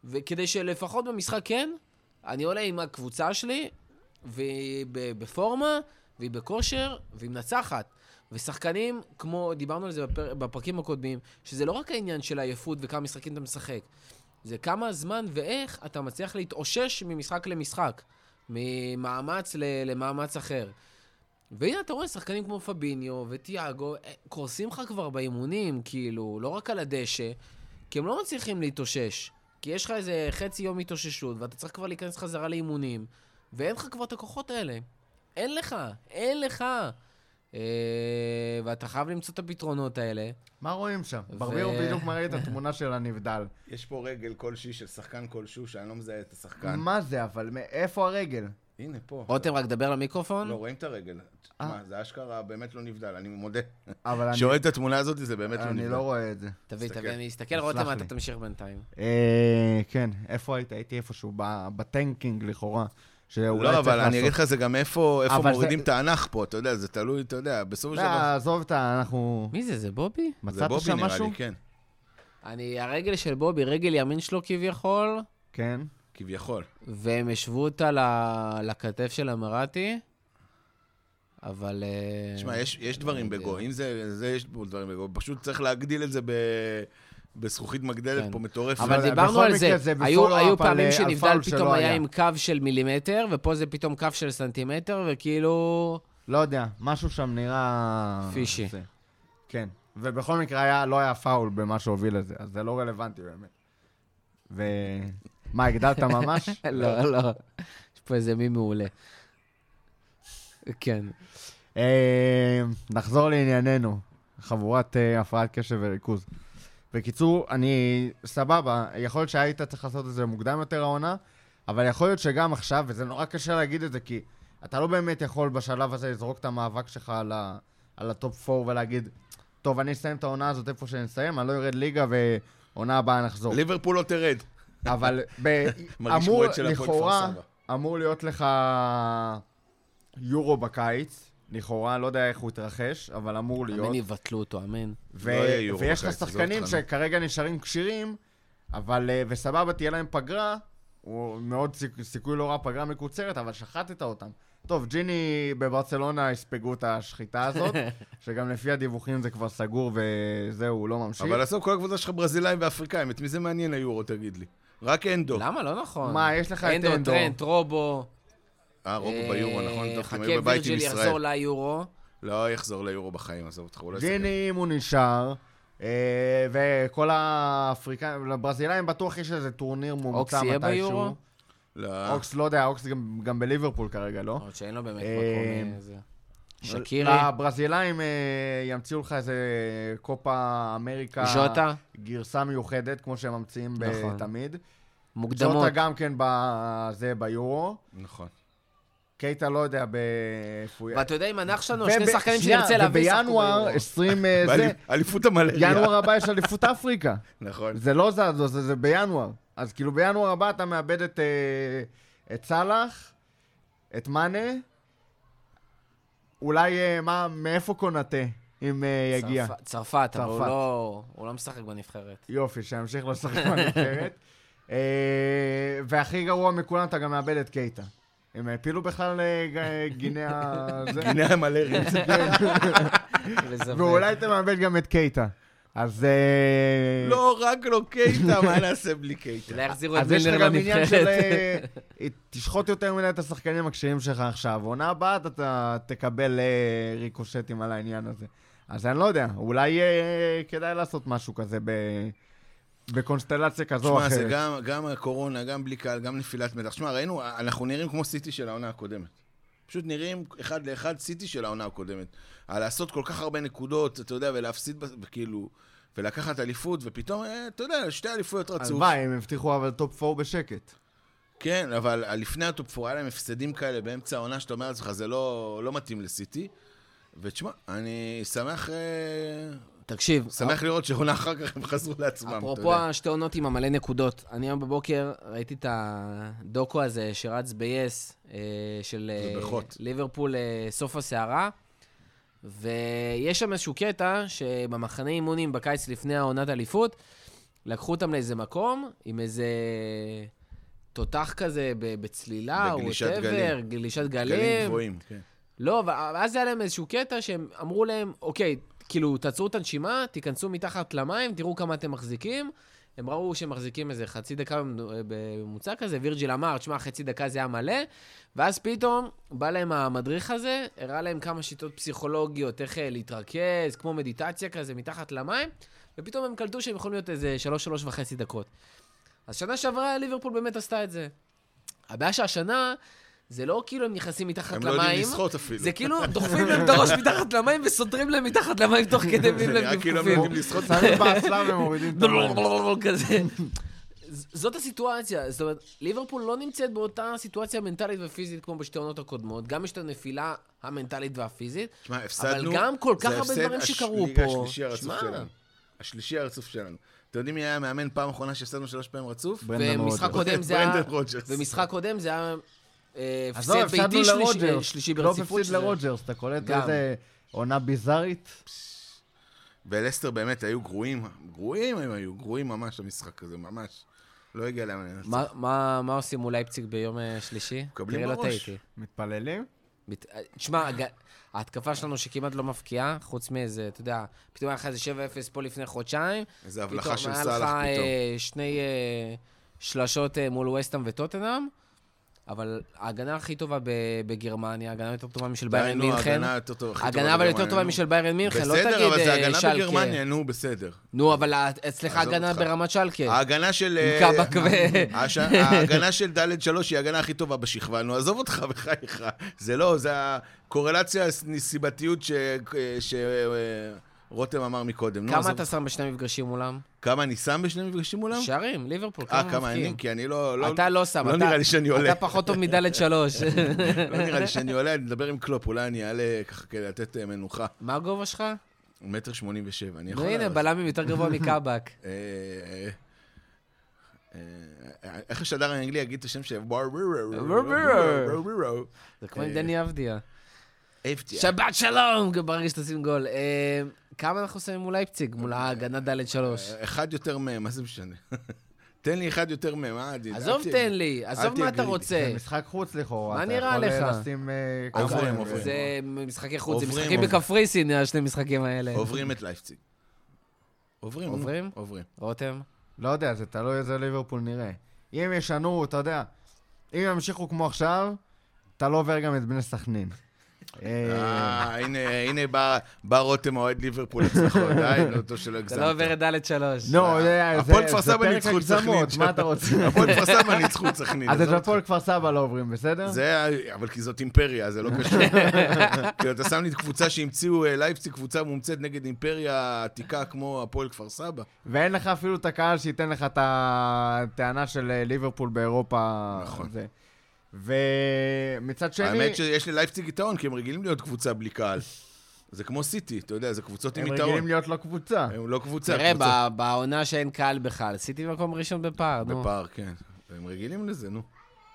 וכדי שלפחות במשחק כן, אני עולה עם הקבוצה שלי, והיא בפורמה, והיא בכושר, והיא מנצחת. ושחקנים, כמו, דיברנו על זה בפר, בפרקים הקודמים, שזה לא רק העניין של עייפות וכמה משחקים אתה משחק, זה כמה זמן ואיך אתה מצליח להתאושש ממשחק למשחק. ממאמץ ל- למאמץ אחר. והנה, אתה רואה שחקנים כמו פביניו וטיאגו, אה, קורסים לך כבר באימונים, כאילו, לא רק על הדשא, כי הם לא מצליחים להתאושש. כי יש לך איזה חצי יום התאוששות, ואתה צריך כבר להיכנס חזרה לאימונים, ואין לך כבר את הכוחות האלה. אין לך, אין לך. אה, ואתה חייב למצוא את הפתרונות האלה. מה רואים שם? ו- ברבירו בדיוק מראה את התמונה של הנבדל. יש פה רגל כלשהי של שחקן כלשהו, שאני לא מזהה את השחקן. מה זה, אבל מאיפה הרגל? הנה, פה. רותם, רק דבר למיקרופון. לא, רואים את הרגל. תשמע, זה אשכרה באמת לא נבדל, אני מודה. אבל אני- שרואה את התמונה הזאת, זה באמת לא אני נבדל. לא רואה את זה. תביא. תביא, אני אסתכל, רותם. אתה תמשיך בינתיים. אה, כן, איפה היית? הייתי איפשהו, ב- בטנקינג לכאורה. לא, אבל אני. אגיד לך, זה גם איפה מורידים זה- את האנח פה, אתה יודע, זה תלוי, אתה יודע, בסופו של לא, דבר... עזוב את ה... אנחנו... מי זה, זה בובי? זה מצאת בובי שם נראה משהו? לי, כן. אני, הרגל של בובי, רגל ימין שלו כביכול, כן. כביכול. והם השוו אותה ל- לכתף של המראטי, אבל... אה, תשמע, יש, יש דברים לא. בגו, אם זה, זה יש פה דברים בגו, פשוט צריך להגדיל את זה ב, בזכוכית מגדלת כן. פה מטורפת. אבל אבל דיברנו על זה, זה היו, היו פעמים על שנבדל פתאום היה. עם קו של מילימטר, ופה זה פתאום קו של סנטימטר, וכאילו... לא יודע, משהו שם נראה... פישי. זה. כן. ובכל מקרה היה, לא היה פאול במה שהוביל לזה, אז זה לא רלוונטי באמת. ו... מה, הגדלת ממש? לא, לא. יש פה איזה מי מעולה. כן. אה, נחזור לענייננו, חבורת אה, הפרעת קשב וריכוז. בקיצור, אני סבבה, יכול להיות שהיית צריך לעשות את זה מוקדם יותר העונה, אבל יכול להיות שגם עכשיו, וזה נורא קשה להגיד את זה, כי אתה לא באמת יכול בשלב הזה לזרוק את המאבק שלך על, ה, על ה top 4 ולהגיד, טוב, אני אסיים את העונה הזאת איפה שאני אסיים, אני לא יורד ליגה ועונה הבאה נחזור. ליברפול לא תרד. אבל אמור, לכאורה. אמור להיות לך יורו בקיץ, לכאורה, לא יודע איך הוא יתרחש, אבל אמור להיות. אמן יבטלו אותו, אמן. ו- לא יהיה יורו ויש לך שחקנים שכרגע נשארים כשירים, אבל, אה, וסבבה, תהיה להם פגרה, הוא מאוד סיכ- סיכוי לא רע, פגרה מקוצרת, אבל שחטת אותם. טוב, ג'יני בברצלונה יספגו את השחיטה הזאת, שגם לפי הדיווחים זה כבר סגור וזהו, הוא לא ממשיך. אבל עזוב, כל הקבוצה שלך ברזילאים ואפריקאים, את מי זה מעניין היורו, תגיד לי? רק אנדו. למה? לא נכון. מה, יש לך את אנדו, אנדו. טרנט, רובו. אה, רובו אה, ביורו, נכון? טוב, הם חכה, היו בבית עם וירג'יל ישראל. יחזור ליורו. לא יחזור ליורו בחיים, עזוב אותך, הוא לא ישחק. ג'יני, אם הוא נשאר, אה, וכל האפריקאים, לברזילאים בטוח יש איזה טורניר אוקס מומצא יהיה מתישהו. ביורו? לא. אוקס, לא יודע, אוקס גם, גם בליברפול כרגע, לא? למרות שאין לו באמת אה, מקום. שקירי, לברזילאים אה, ימציאו לך איזה קופה אמריקה, ז'וטה, גרסה מיוחדת, כמו שהם ממציאים נכון. תמיד. מוקדמות. ז'וטה גם כן בזה ביורו. נכון. קייטה לא יודע באיפה הוא יהיה. ואתה יודע, עם הנח שלנו, שני שחקנים שנרצה להביא ובינואר ביורו. 20 אה, זה, אליפות המלריה. ינואר הבא יש אליפות אפריקה. נכון. זה לא זז, זה, זה בינואר. אז כאילו בינואר הבא אתה מאבד את, אה, את סאלח, את מאנה, אולי, אה, מה, מאיפה קונאטה, אם אה, יגיע. צרפת- צרפת, אבל הוא צרפת. לא- הוא לא משחק בנבחרת. יופי, שימשיך לשחק בנבחרת. אה, והכי גרוע מכולם, אתה גם מאבד את קייטה. הם העפילו בכלל ג- גינאה... זה. הנה המלריה. לזווה. ואולי אתה מאבד גם את קייטה. אז... אה, לא, רק לא קייטה, מה נעשה בלי קייטה? אולי יחזירו את אז יש לך גם עניין של... לנבחרת. אה, תשחוט יותר מדי את השחקנים הקשיים שלך עכשיו. עונה הבאה אתה- תקבל אה, ריקושטים על העניין הזה. אז אני לא יודע, אולי כדאי לעשות משהו כזה ב... בקונסטלציה כזו או שמע, זה אחרת. גם, גם הקורונה, גם בלי קהל, גם נפילת מתח. שמע, ראינו, אנחנו נראים כמו סיטי של העונה הקודמת. פשוט נראים אחד לאחד סיטי של העונה הקודמת. על לעשות כל כך הרבה נקודות, אתה יודע, ולהפסיד, וכאילו, ולקחת אליפות, ופתאום, אה, אתה יודע, שתי אליפויות רצוף. הלוואי, הם הבטיחו אבל top 4 בשקט. כן, אבל לפני ה top 4 היה להם הפסדים כאלה באמצע העונה, שאתה אומר לעצמך, זה לא, לא מתאים לסיטי. ותשמע, אני שמח, אה, תקשיב, שמח לראות שעונה אחר כך הם חזרו לעצמם, אתה אפרופו. השתי עונות עם המלא נקודות, אני היום בבוקר ראיתי את הדוקו הזה שרץ ב-yes, אה, של. ליברפול סוף הסערה, ויש שם איזשהו קטע שבמחנה אימונים בקיץ לפני העונת אליפות, לקחו אותם לאיזה מקום עם איזה תותח כזה בצלילה, או בגלישת גלים. גלישת גלים גלים. גבוהים, כן. לא, ואז היה להם איזשהו קטע שהם אמרו להם, אוקיי, כאילו, תעצרו את הנשימה, תיכנסו מתחת למים, תראו כמה אתם מחזיקים, הם ראו שהם מחזיקים איזה חצי דקה בממוצע כזה, וירג'יל אמר, תשמע, חצי דקה זה היה מלא, ואז פתאום בא להם המדריך הזה, הראה להם כמה שיטות פסיכולוגיות, איך אה, להתרכז, כמו מדיטציה כזה, מתחת למים, ופתאום הם קלטו שהם יכולים להיות איזה שלוש, שלוש וחצי דקות. אז שנה שעברה ליברפול באמת עשתה את זה. הבעיה שהשנה, זה לא כאילו הם נכנסים מתחת הם למים, לא יודעים לשחות אפילו. זה כאילו דוחפים להם את הראש מתחת למים וסותרים להם מתחת למים תוך כדי זה מביאים להם נראה כאילו הם. יודעים לשחות. שמים באסלה ומורידים את. כזה. ז- זאת הסיטואציה, זאת אומרת, ליברפול לא נמצאת באותה סיטואציה מנטלית ופיזית כמו בשתי העונות הקודמות, גם יש את הנפילה המנטלית והפיזית, תשמע, הפסדנו. אבל גם כל כך זה הרבה דברים שקרו פה. השלישי הרצוף. שלנו. השלישי הרצוף שלנו. אתם יודעים מי היה המאמן פעם אחרונה שהפסדנו שלוש פעמים רצוף? רוג'רס. קודם זה היה... ומשחק קודם זה היה... אה, עזוב, הפסד הפסדנו ביתי. אה, שלישי קלופ ברציפות. הפסיד שזה- לרוג'רס, אתה קולט. איזה עונה ביזארית? ולסטר באמת היו גרועים, גרועים הם היו, גרועים ממש המשחק הזה, ממש. לא הגיע להם לנצח. מה- מה מה עושים מול לייפציג ביום אה, שלישי? מקבלים לא בראש. מתפללים? מת- תשמע, ההתקפה שלנו שכמעט לא מבקיעה, חוץ מאיזה, אתה יודע, פתאום היה לך איזה 7-0 פה לפני חודשיים. איזה הבלחה פתאום של היה סאלח לך פתאום. אה, שני אה, שלשות אה, מול וסטאם וטוטנאם, אבל ההגנה הכי טובה בגרמניה, ההגנה יותר טובה משל ביירן מינכן. ההגנה יותר טובה, הכי טובה אבל יותר טובה. משל ביירן מינכן, לא בסדר, תגיד אבל זה אה, הגנה שלקה. בגרמניה, נו, בסדר. נו, אבל אצלך הגנה. ברמת שלקה. ההגנה של... עם אה, קאבק ו... ההגנה של ד' שלוש היא ההגנה הכי טובה בשכבה, נו, עזוב אותך בחייך. זה לא, זה הקורלציה, הסיבתיות שרותם אמר מקודם. כמה אתה שם בשני מפגשים מולם? כמה אני שם בשני מפגשים מולם? שערים, ליברפול, אה, כמה אני? כי אני לא... לא- אתה לא שם, לא נראה לי שאני עולה. אתה פחות טוב מדלת שלוש. לא נראה לי שאני עולה, אני אדבר עם קלופ, אולי אני אעלה ככה כדי לתת אה, מנוחה. מה הגובה שלך? מטר שמונים ושבע, אני יכול... הנה. בלמים יותר גבוה מקאבק. אה, אה, איך השדר האנגלי יגיד את השם של... זה כמו עם דני אבדיה. אבטיה. שבת שלום, ברגע שתשים גול. אה, כמה אנחנו שמים מול לייפציג? מול ההגנה ד' שלוש. אה, אחד יותר מהם, מה זה משנה? תן לי אחד יותר מהם, אה? אל עזוב, תן לי, עזוב מה אתה. רוצה. זה משחק חוץ לכאורה. מה אתה נראה יכול, לך? אה, לשים אה, כמה עוברים. עוברים. זה משחקי חוץ, זה משחקים. בקפריסין, השני משחקים האלה. עוברים את לייפציג. עוברים, עוברים? עוברים. רותם? לא יודע, זה תלוי איזה ליברפול נראה. אם ישנו, אתה יודע, אם ימשיכו כמו עכשיו, אתה לא עובר גם את בני סכנין. אה, אה, הנה, הנה בא- רותם אוהד ליברפול אצלך, די, נו, אותו שלא אתה הגזמת. לא עובר את ד' שלוש. נו, זה הפועל זה- כפר סבא ניצחו את סכנין. מה אתה רוצה? הפועל כפר סבא ניצחו את סכנין. אז את הפועל כפר סבא לא עוברים, בסדר? זה, אבל כי זאת אימפריה, זה לא קשור. כאילו, אתה שם לי קבוצה שהמציאו אה, לייפציג, קבוצה מומצאת נגד אימפריה עתיקה כמו הפועל כפר סבא. ואין לך אפילו את הקהל שייתן לך את הטענה של אה, ליברפול באירופה. נכון. ומצד שני, האמת שיש ללייפציג יתרון, כי הם רגילים להיות קבוצה בלי קהל. זה כמו סיטי, אתה יודע, זה קבוצות עם הם יתרון. רגילים להיות לא קבוצה. הם לא קבוצה, תראה, בעונה שאין קהל בכלל, עשיתי מקום ראשון בפער, נו. בפער, כן. הם רגילים לזה, נו.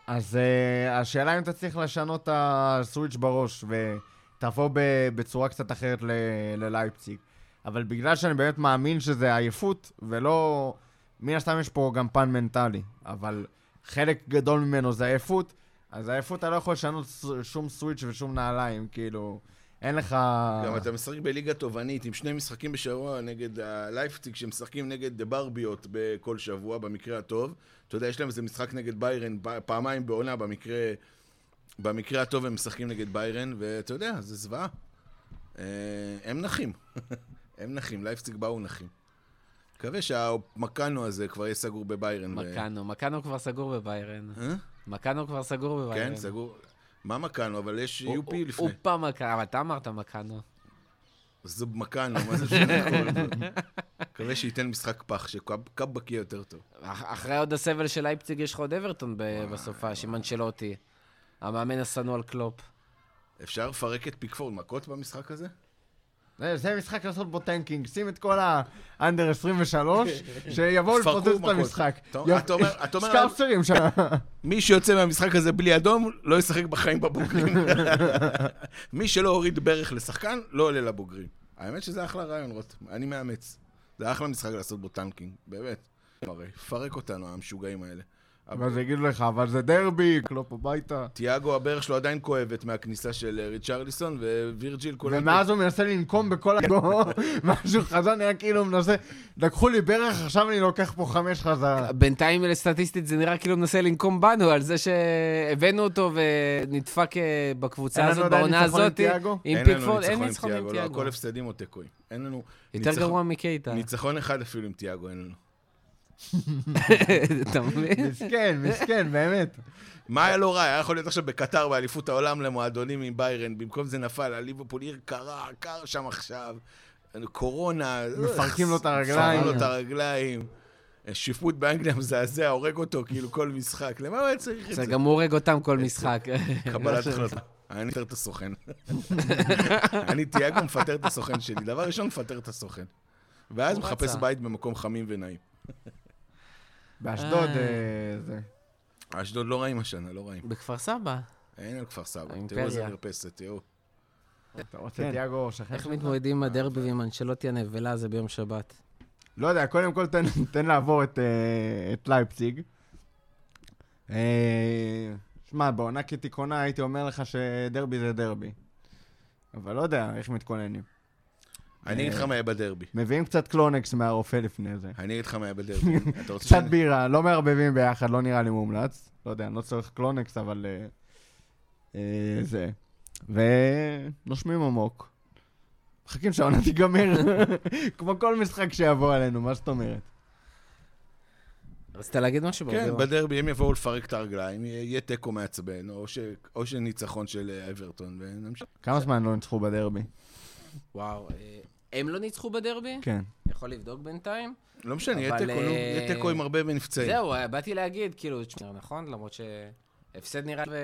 אז uh, השאלה אם אתה צריך לשנות את הסוויץ' בראש ותבוא ב- בצורה קצת אחרת ל- ללייפציג. אבל בגלל שאני באמת מאמין שזה עייפות, ולא... מן הסתם יש פה גם פן מנטלי, אבל חלק גדול ממנו זה עייפות, אז עייפות אתה לא יכול לשנות שום סוויץ' ושום נעליים, כאילו... אין לך... גם אתה משחק בליגה תובענית עם שני משחקים בשבוע נגד הלייפציג, שמשחקים נגד דה ברביות בכל שבוע, במקרה הטוב. אתה יודע, יש להם איזה משחק נגד ביירן פעמיים בעונה, במקרה, במקרה הטוב הם משחקים נגד ביירן, ואתה יודע, זה זוועה. אה, הם נחים. הם נחים, לייפציג באו נחים. מקווה שהמקאנו הזה כבר יהיה סגור בביירן. ו- מקאנו, מקאנו כבר סגור בביירן. אה? מקאנו כבר סגור בביירן. כן, סגור. מה מקאנו? אבל יש יופי לפני. אופה מקאנו, אבל אתה אמרת מקאנו. זה מקאנו, מה זה משנה? מקווה שייתן משחק פח, שקאבק יהיה יותר טוב. אח- אחרי עוד הסבל של לייפציג יש לך עוד אברטון בסופה, עם אנצ'לוטי. המאמן השנוא על קלופ. אפשר לפרק את פיקפורד מכות במשחק הזה? זה, זה משחק לעשות בו tanking, שים את כל ה under 23, שיבואו לפוצץ את. המשחק. שקאפסרים שם. מי שיוצא מהמשחק הזה בלי אדום, לא ישחק בחיים בבוגרים. מי שלא הוריד ברך לשחקן, לא עולה לבוגרים. האמת שזה אחלה רעיון, רותם. אני מאמץ. זה אחלה משחק לעשות בו tanking, באמת. הרי, פרק אותנו, המשוגעים האלה. ואז יגידו לך, אבל זה דרבי, קלופ הביתה. תיאגו, הברך שלו עדיין כואבת מהכניסה של אה, ריצ'רליסון, ווירג'יל כולם... ומאז הוא מנסה לנקום בכל ה... משהו חזר, נראה כאילו הוא מנסה... לקחו לי ברך, עכשיו אני לוקח פה חמש חזרה. בינתיים סטטיסטית זה נראה כאילו הוא מנסה לנקום בנו על זה שהבאנו אותו ונדפק אה, בקבוצה הזאת, בעונה ניצחון עם הזאת. תיאגו? עם אין פיקפורד, לנו אין ניצחון עם לא, תיאגו. הכל הפסדים או תיקואים. אין לנו... יותר ניצחון- גרוע מקייטה. ניצחון אחד אפילו עם תיאגו, אין לנו. אתה מבין? מסכן, מסכן, באמת. מה היה לא רע? היה יכול להיות עכשיו בקטר באליפות העולם למועדונים עם ביירן, במקום זה נפל על ליברפול, עיר קרה, קר שם עכשיו, קורונה, מפרקים לו את הרגליים. מפרקים לו את הרגליים. שיפוט באנגליה מזעזע, הורג אותו כאילו כל משחק. למה הוא היה צריך את זה זה? גם הורג אותם כל משחק. קבלת החלטה. אני מפטר את הסוכן. אני תיאגו מפטר את הסוכן שלי. דבר ראשון, מפטר את הסוכן. ואז מחפש. בית במקום חמים ונעים. באשדוד, אה. אה, זה... אשדוד לא רעים השנה, לא רעים. בכפר סבא. אין על כפר סבא. תראו איזה מרפסת, תראו. אתה רוצה כן. תיאגו, שכן איך? מתמודדים עם הדרבי ועם אנשלוטי הנבלה הזה ביום שבת? לא יודע, קודם כל תן, תן לעבור את, אה, לייפציג. שמע, בעונה כתיקונה הייתי אומר לך שדרבי זה דרבי. אבל לא יודע איך מתכוננים. אני אגיד לך מה יהיה בדרבי. מביאים קצת קלונקס מהרופא לפני זה. אני אגיד לך מה יהיה בדרבי. קצת בירה, לא מערבבים ביחד, לא נראה לי מומלץ. לא יודע, אני לא צריך קלונקס, אבל... אה, אה, זה. ונושמים עמוק. מחכים שהעונה תיגמר. כמו כל משחק שיבוא עלינו, מה זאת אומרת? רצית להגיד משהו? כן? בדרבי הם יבואו לפרק את הרגליים, יהיה תיקו מעצבן, או ש- או שניצחון של אה, אברטון, ונמשיך. כמה זמן לא ניצחו בדרבי? וואו. הם לא ניצחו בדרבי? כן. יכול לבדוק בינתיים? לא משנה, יהיה תיקו, אה, יהיה תיקו עם הרבה נפצעים. זהו, אה, באתי להגיד, כאילו, תשמע, נכון? למרות שהפסד נראה ו...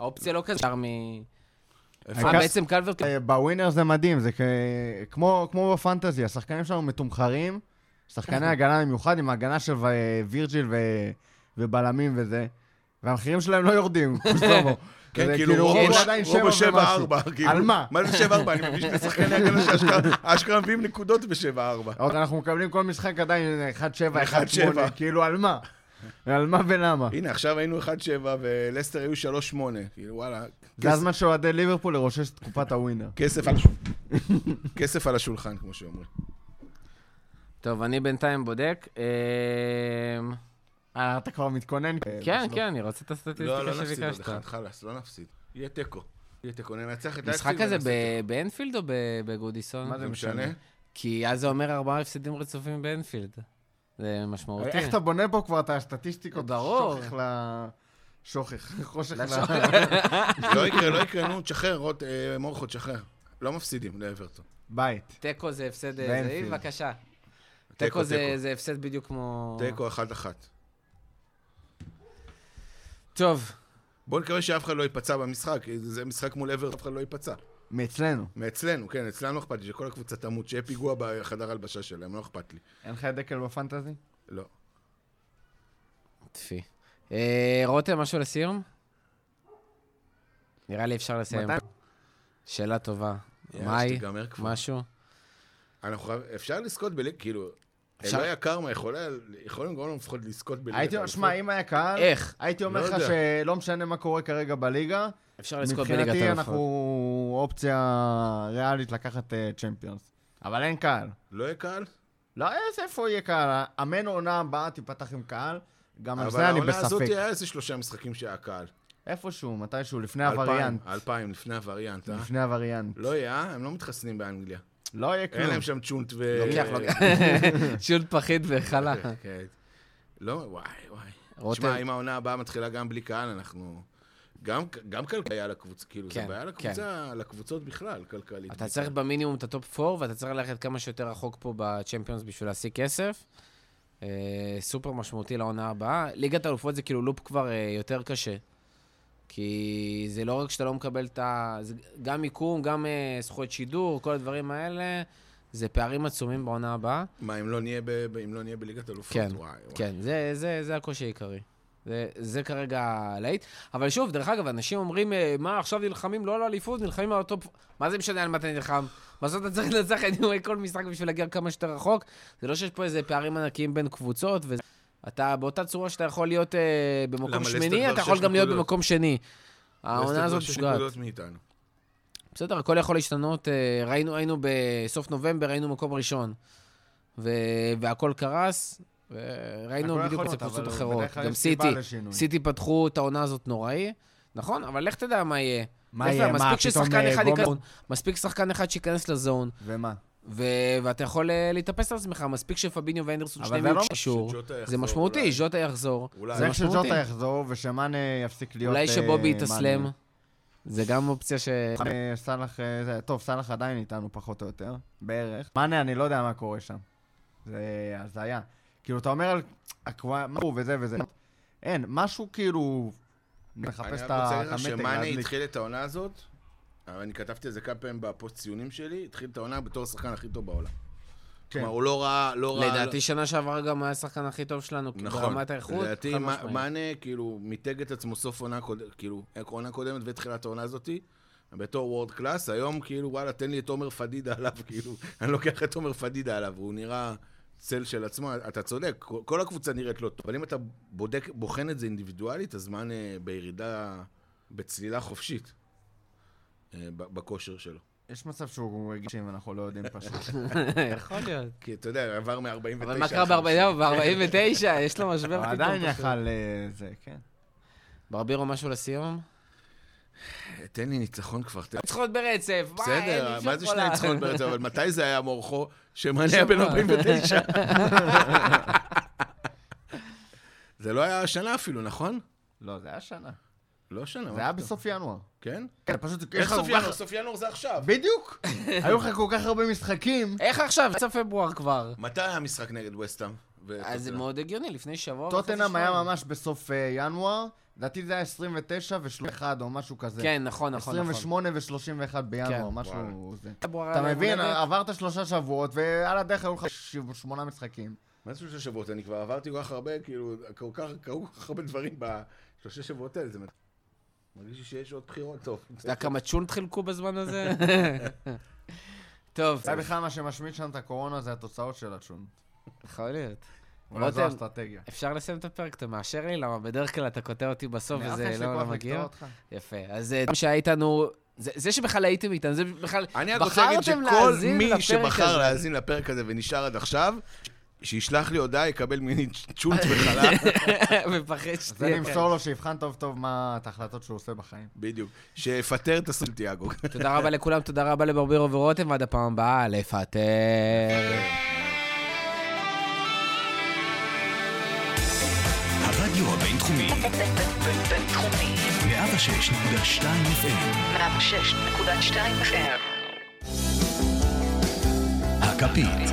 האופציה לא כזה. אפשר מ... אה, בעצם קלברט... בווינר זה מדהים, זה. כמו, בפנטזי, השחקנים שלנו מתומחרים, שחקני הגנה במיוחד, עם הגנה של וירג'יל ו... ובלמים וזה, והמחירים שלהם לא יורדים. כן, כאילו, הוא רובו עדיין שבע רובו שבע ומשהו. ארבע, כאילו. על מה? מה זה שבע ארבע? אני מבין שני שחקני הגנה שאשכרה אשכרה מביאים נקודות בשבע ארבע. עוד אנחנו מקבלים כל משחק עדיין 1-7, 1-8, 1-7. כאילו על מה? על מה ולמה? הנה, עכשיו היינו 1-7 ולסטר היו 3-8. כאילו, וואלה. זה הזמן שאוהדי ליברפול לרושש את קופת הווינר. כסף על השולחן. כסף על השולחן, כמו שאומרים. טוב, אני בינתיים בודק. אה, אתה כבר מתכונן? כן, כן, אני רוצה את לא, הסטטיסטיקה לא נפסיד עוד שביקשת. אחד, חלאס, לא נפסיד. יהיה תיקו. יהיה תיקו, ננצח את משחק אייפסיג כזה באנפילד או ב- בגודיסון? מה זה זה משנה? כי אז זה אומר ארבעה הפסדים רצופים באנפילד. זה משמעותי. איך אתה בונה פה כבר את הסטטיסטיקות? ברור. שוכח ל... שוכח, חושך ל... לשוכח. לא יקרה, לא יקרה, נו, תשחרר, אה, מורכו, תשחרר. לא מפסידים לאברטון. בית. תיקו זה הפסד... אה, בבקשה. תיקו, תיקו זה תיקו. זה הפסד בדיוק כמו... תיקו אחת-אחת. טוב, בוא נקווה שאף אחד לא ייפצע במשחק, כי זה משחק מול אברטון, אף אחד לא ייפצע. מאצלנו. מאצלנו, כן, אצלנו לא אכפת לי, שכל הקבוצה תמות, שיהיה פיגוע בחדר הלבשה שלהם, לא אכפת לי. אין לך דקל בפנטזי? לא. טפי. אה, רותם, משהו לסיום? נראה לי אפשר לסיים. שאלה טובה. מאי. משהו? אנחנו אפשר לזכות בליג, כאילו, אלוהי הקרמה יכולה- יכולים לגרום לנו לפחות לזכות בליגת הייתי, האלופות. שמע, אם היה קהל, איך? הייתי אומר לא לך. שלא משנה מה קורה כרגע בליגה, אפשר לזכות בליגת מבחינתי האלופות. אנחנו אופציה ריאלית לקחת צ'מפיונס. אבל אין קהל. לא יהיה קהל? לא, אז איפה יהיה קהל? אמן העונה הבאה תיפתח עם קהל, גם על אבל זה אני העונה הזאת בספק. היה איזה שלושה משחקים שהיה קהל. איפשהו, מתישהו, לפני הווריאנט. אלפיים, לפני הווריאנט, אה? לפני הווריאנט. לא יהיה, אה? הם לא מתחסנים באנגליה. לא יהיה אין כלום. להם שם צ'ונט ו... לוקח, לוקח. שולט פחית וחלה. כן. לא, וואי, וואי. רותם. תשמע, אם העונה הבאה מתחילה גם בלי קהל, אנחנו... גם, גם כלכלית לקבוצה, כאילו, כן, זה בעיה לקבוצה, לקבוצות בכלל, כלכלית. אתה צריך במינימום את ה top 4, ואתה צריך ללכת כמה שיותר רחוק פה בצ'מפיונס בשביל להשיג כסף. אה, סופר משמעותי לעונה הבאה. ליגת האלופות זה כאילו לופ כבר אה, יותר קשה. כי זה לא רק שאתה לא מקבל את ה... זה גם מיקום, גם אה, זכויות שידור, כל הדברים האלה, זה פערים עצומים בעונה הבאה. מה, אם לא נהיה, ב... אם לא נהיה בליגת אלופות? כן, וואי, וואי. כן, זה, זה, זה הקושי העיקרי. זה, זה כרגע להיט. אבל שוב, דרך אגב, אנשים אומרים, אה, מה, עכשיו נלחמים לא על האליפות, נלחמים על ה top... מה זה משנה על מה אתה נלחם? בסוף אתה צריך לנצח anyway כל משחק בשביל להגיע כמה שיותר רחוק. זה לא שיש פה איזה פערים ענקיים בין קבוצות, ו... אתה באותה צורה שאתה יכול להיות אה, במקום שמיני, אתה יכול גם להיות. במקום שני. העונה הזאת משוגעת. בסדר, הכל יכול להשתנות. אה, ראינו, היינו בסוף נובמבר, היינו מקום ראשון. ו... והכל קרס, וראינו בדיוק אצל קבוצות אחרות. גם סיטי. סיטי פתחו את העונה הזאת נוראי. נכון, אבל לך תדע מה יהיה. מה יהיה? מה, פתאום, ששחקן אה, מספיק שחקן אחד שייכנס לזון, ומה? ו... ואתה יכול אה, להתאפס על עצמך, מספיק שפביניו ואנדרסון שניהם זה יהיו לא קישור. זה יחזור, משמעותי. ז'וטה יחזור. זה זה משמעותי. שג'וטה יחזור ושמאנה יפסיק להיות... אולי אה, שבובי מאנה. יתאסלם. זה גם אופציה ש... אה, סאלח, אה, זה- טוב, סאלח עדיין איתנו פחות או יותר, בערך. מאנה, אני לא יודע מה קורה שם. זה הזיה. כאילו, אתה אומר על מה הוא וזה וזה. אין, משהו כאילו... מחפש את אני רק רוצה להגיד לך המתג, שמאנה. התחיל את העונה הזאת, אני כתבתי את זה כמה פעמים בפוסט ציונים שלי, התחיל את העונה בתור השחקן הכי טוב בעולם. כן. כלומר, הוא לא ראה, לא ראה... לדעתי שנה שעברה גם היה השחקן הכי טוב שלנו, נכון. ברמת האיכות. לדעתי. מאנה, כאילו, מיתג את עצמו סוף עונה קודמת, כאילו, עונה קודמת ותחילת העונה הזאתי, בתור world class, היום, כאילו, וואלה, תן לי את עומר פדידה עליו, כאילו, אני לוקח את עומר פדידה עליו, הוא נראה צל של עצמו, אתה צודק, כל- הקבוצה נראית לא טוב, אבל אם אתה בודק, בוחן את זה אינדיבידואלית, אז מאנה בירידה, בצלילה חופשית, בכושר שלו. יש מצב שהוא רגישים ואנחנו לא יודעים פשוט. יכול להיות. כי אתה יודע, עבר מ-49... אבל מה קרה ב-49? יש לו משבר פתאום. עדיין. יכל אה, זה, כן. ברבירו, משהו לסיום? תן לי ניצחון כבר, תן ניצחונות ברצף. מה, בסדר, מה זה שני ניצחונות ברצף? אבל מתי זה היה מורכו? שמאנה היה בן שבוע. 49. זה לא היה השנה אפילו, נכון? לא, זה היה שנה. לא שנה. זה היה? בסוף ינואר. כן? כן, פשוט... איך סוף ינואר? סוף ינואר זה עכשיו. בדיוק! היו לך כל כך הרבה משחקים. איך עכשיו? סוף פברואר כבר. מתי היה המשחק נגד וסטאם? אז זה מאוד הגיוני, לפני שבוע טוטנאם היה. ממש בסוף אה, ינואר, לדעתי זה היה 29 ו-31 או משהו כזה. כן, נכון, נכון, נכון. 28 ו-31 בינואר, כן. משהו זה. אתה מבין. עברת שלושה שבועות, ועל הדרך היו לך שמונה משחקים. מה זה שלושה שבועות? אני כבר עברתי כל כך הרבה, כאילו, כל כך- קרו כל כך הרבה דברים בשלושה שבועות האלה. זה מרגיש לי שיש עוד בחירות טוב. אתה יודע כמה צ'ונט חילקו בזמן הזה? טוב, זה בכלל מה שמשמיד שם את הקורונה, זה התוצאות של הצ'ון. יכול להיות. אולי זו רותם, האסטרטגיה. אפשר לסיים את הפרק? אתה מאשר לי? למה בדרך כלל אתה קוטע אותי בסוף וזה לא לא מגיע? יפה. אז אה, שהיה איתנו... זה זה שבכלל הייתם איתנו, זה בכלל... אני רק רוצה להגיד שכל מי שבחר. להאזין לפרק הזה ונשאר עד עכשיו, שישלח לי הודעה, יקבל ממני צ'ונט וחלב. מפחד שתהיה... נמסור לו שיבחן טוב טוב מה את ההחלטות שהוא עושה בחיים. בדיוק. שיפטר את הסולטיאגו. תודה רבה לכולם, תודה רבה לברבירו ורותם, ועד הפעם הבאה, לפטר. הרדיו הבינתחומי, בינתחומי. 106.2 FM, 106.2 FM. הכפית.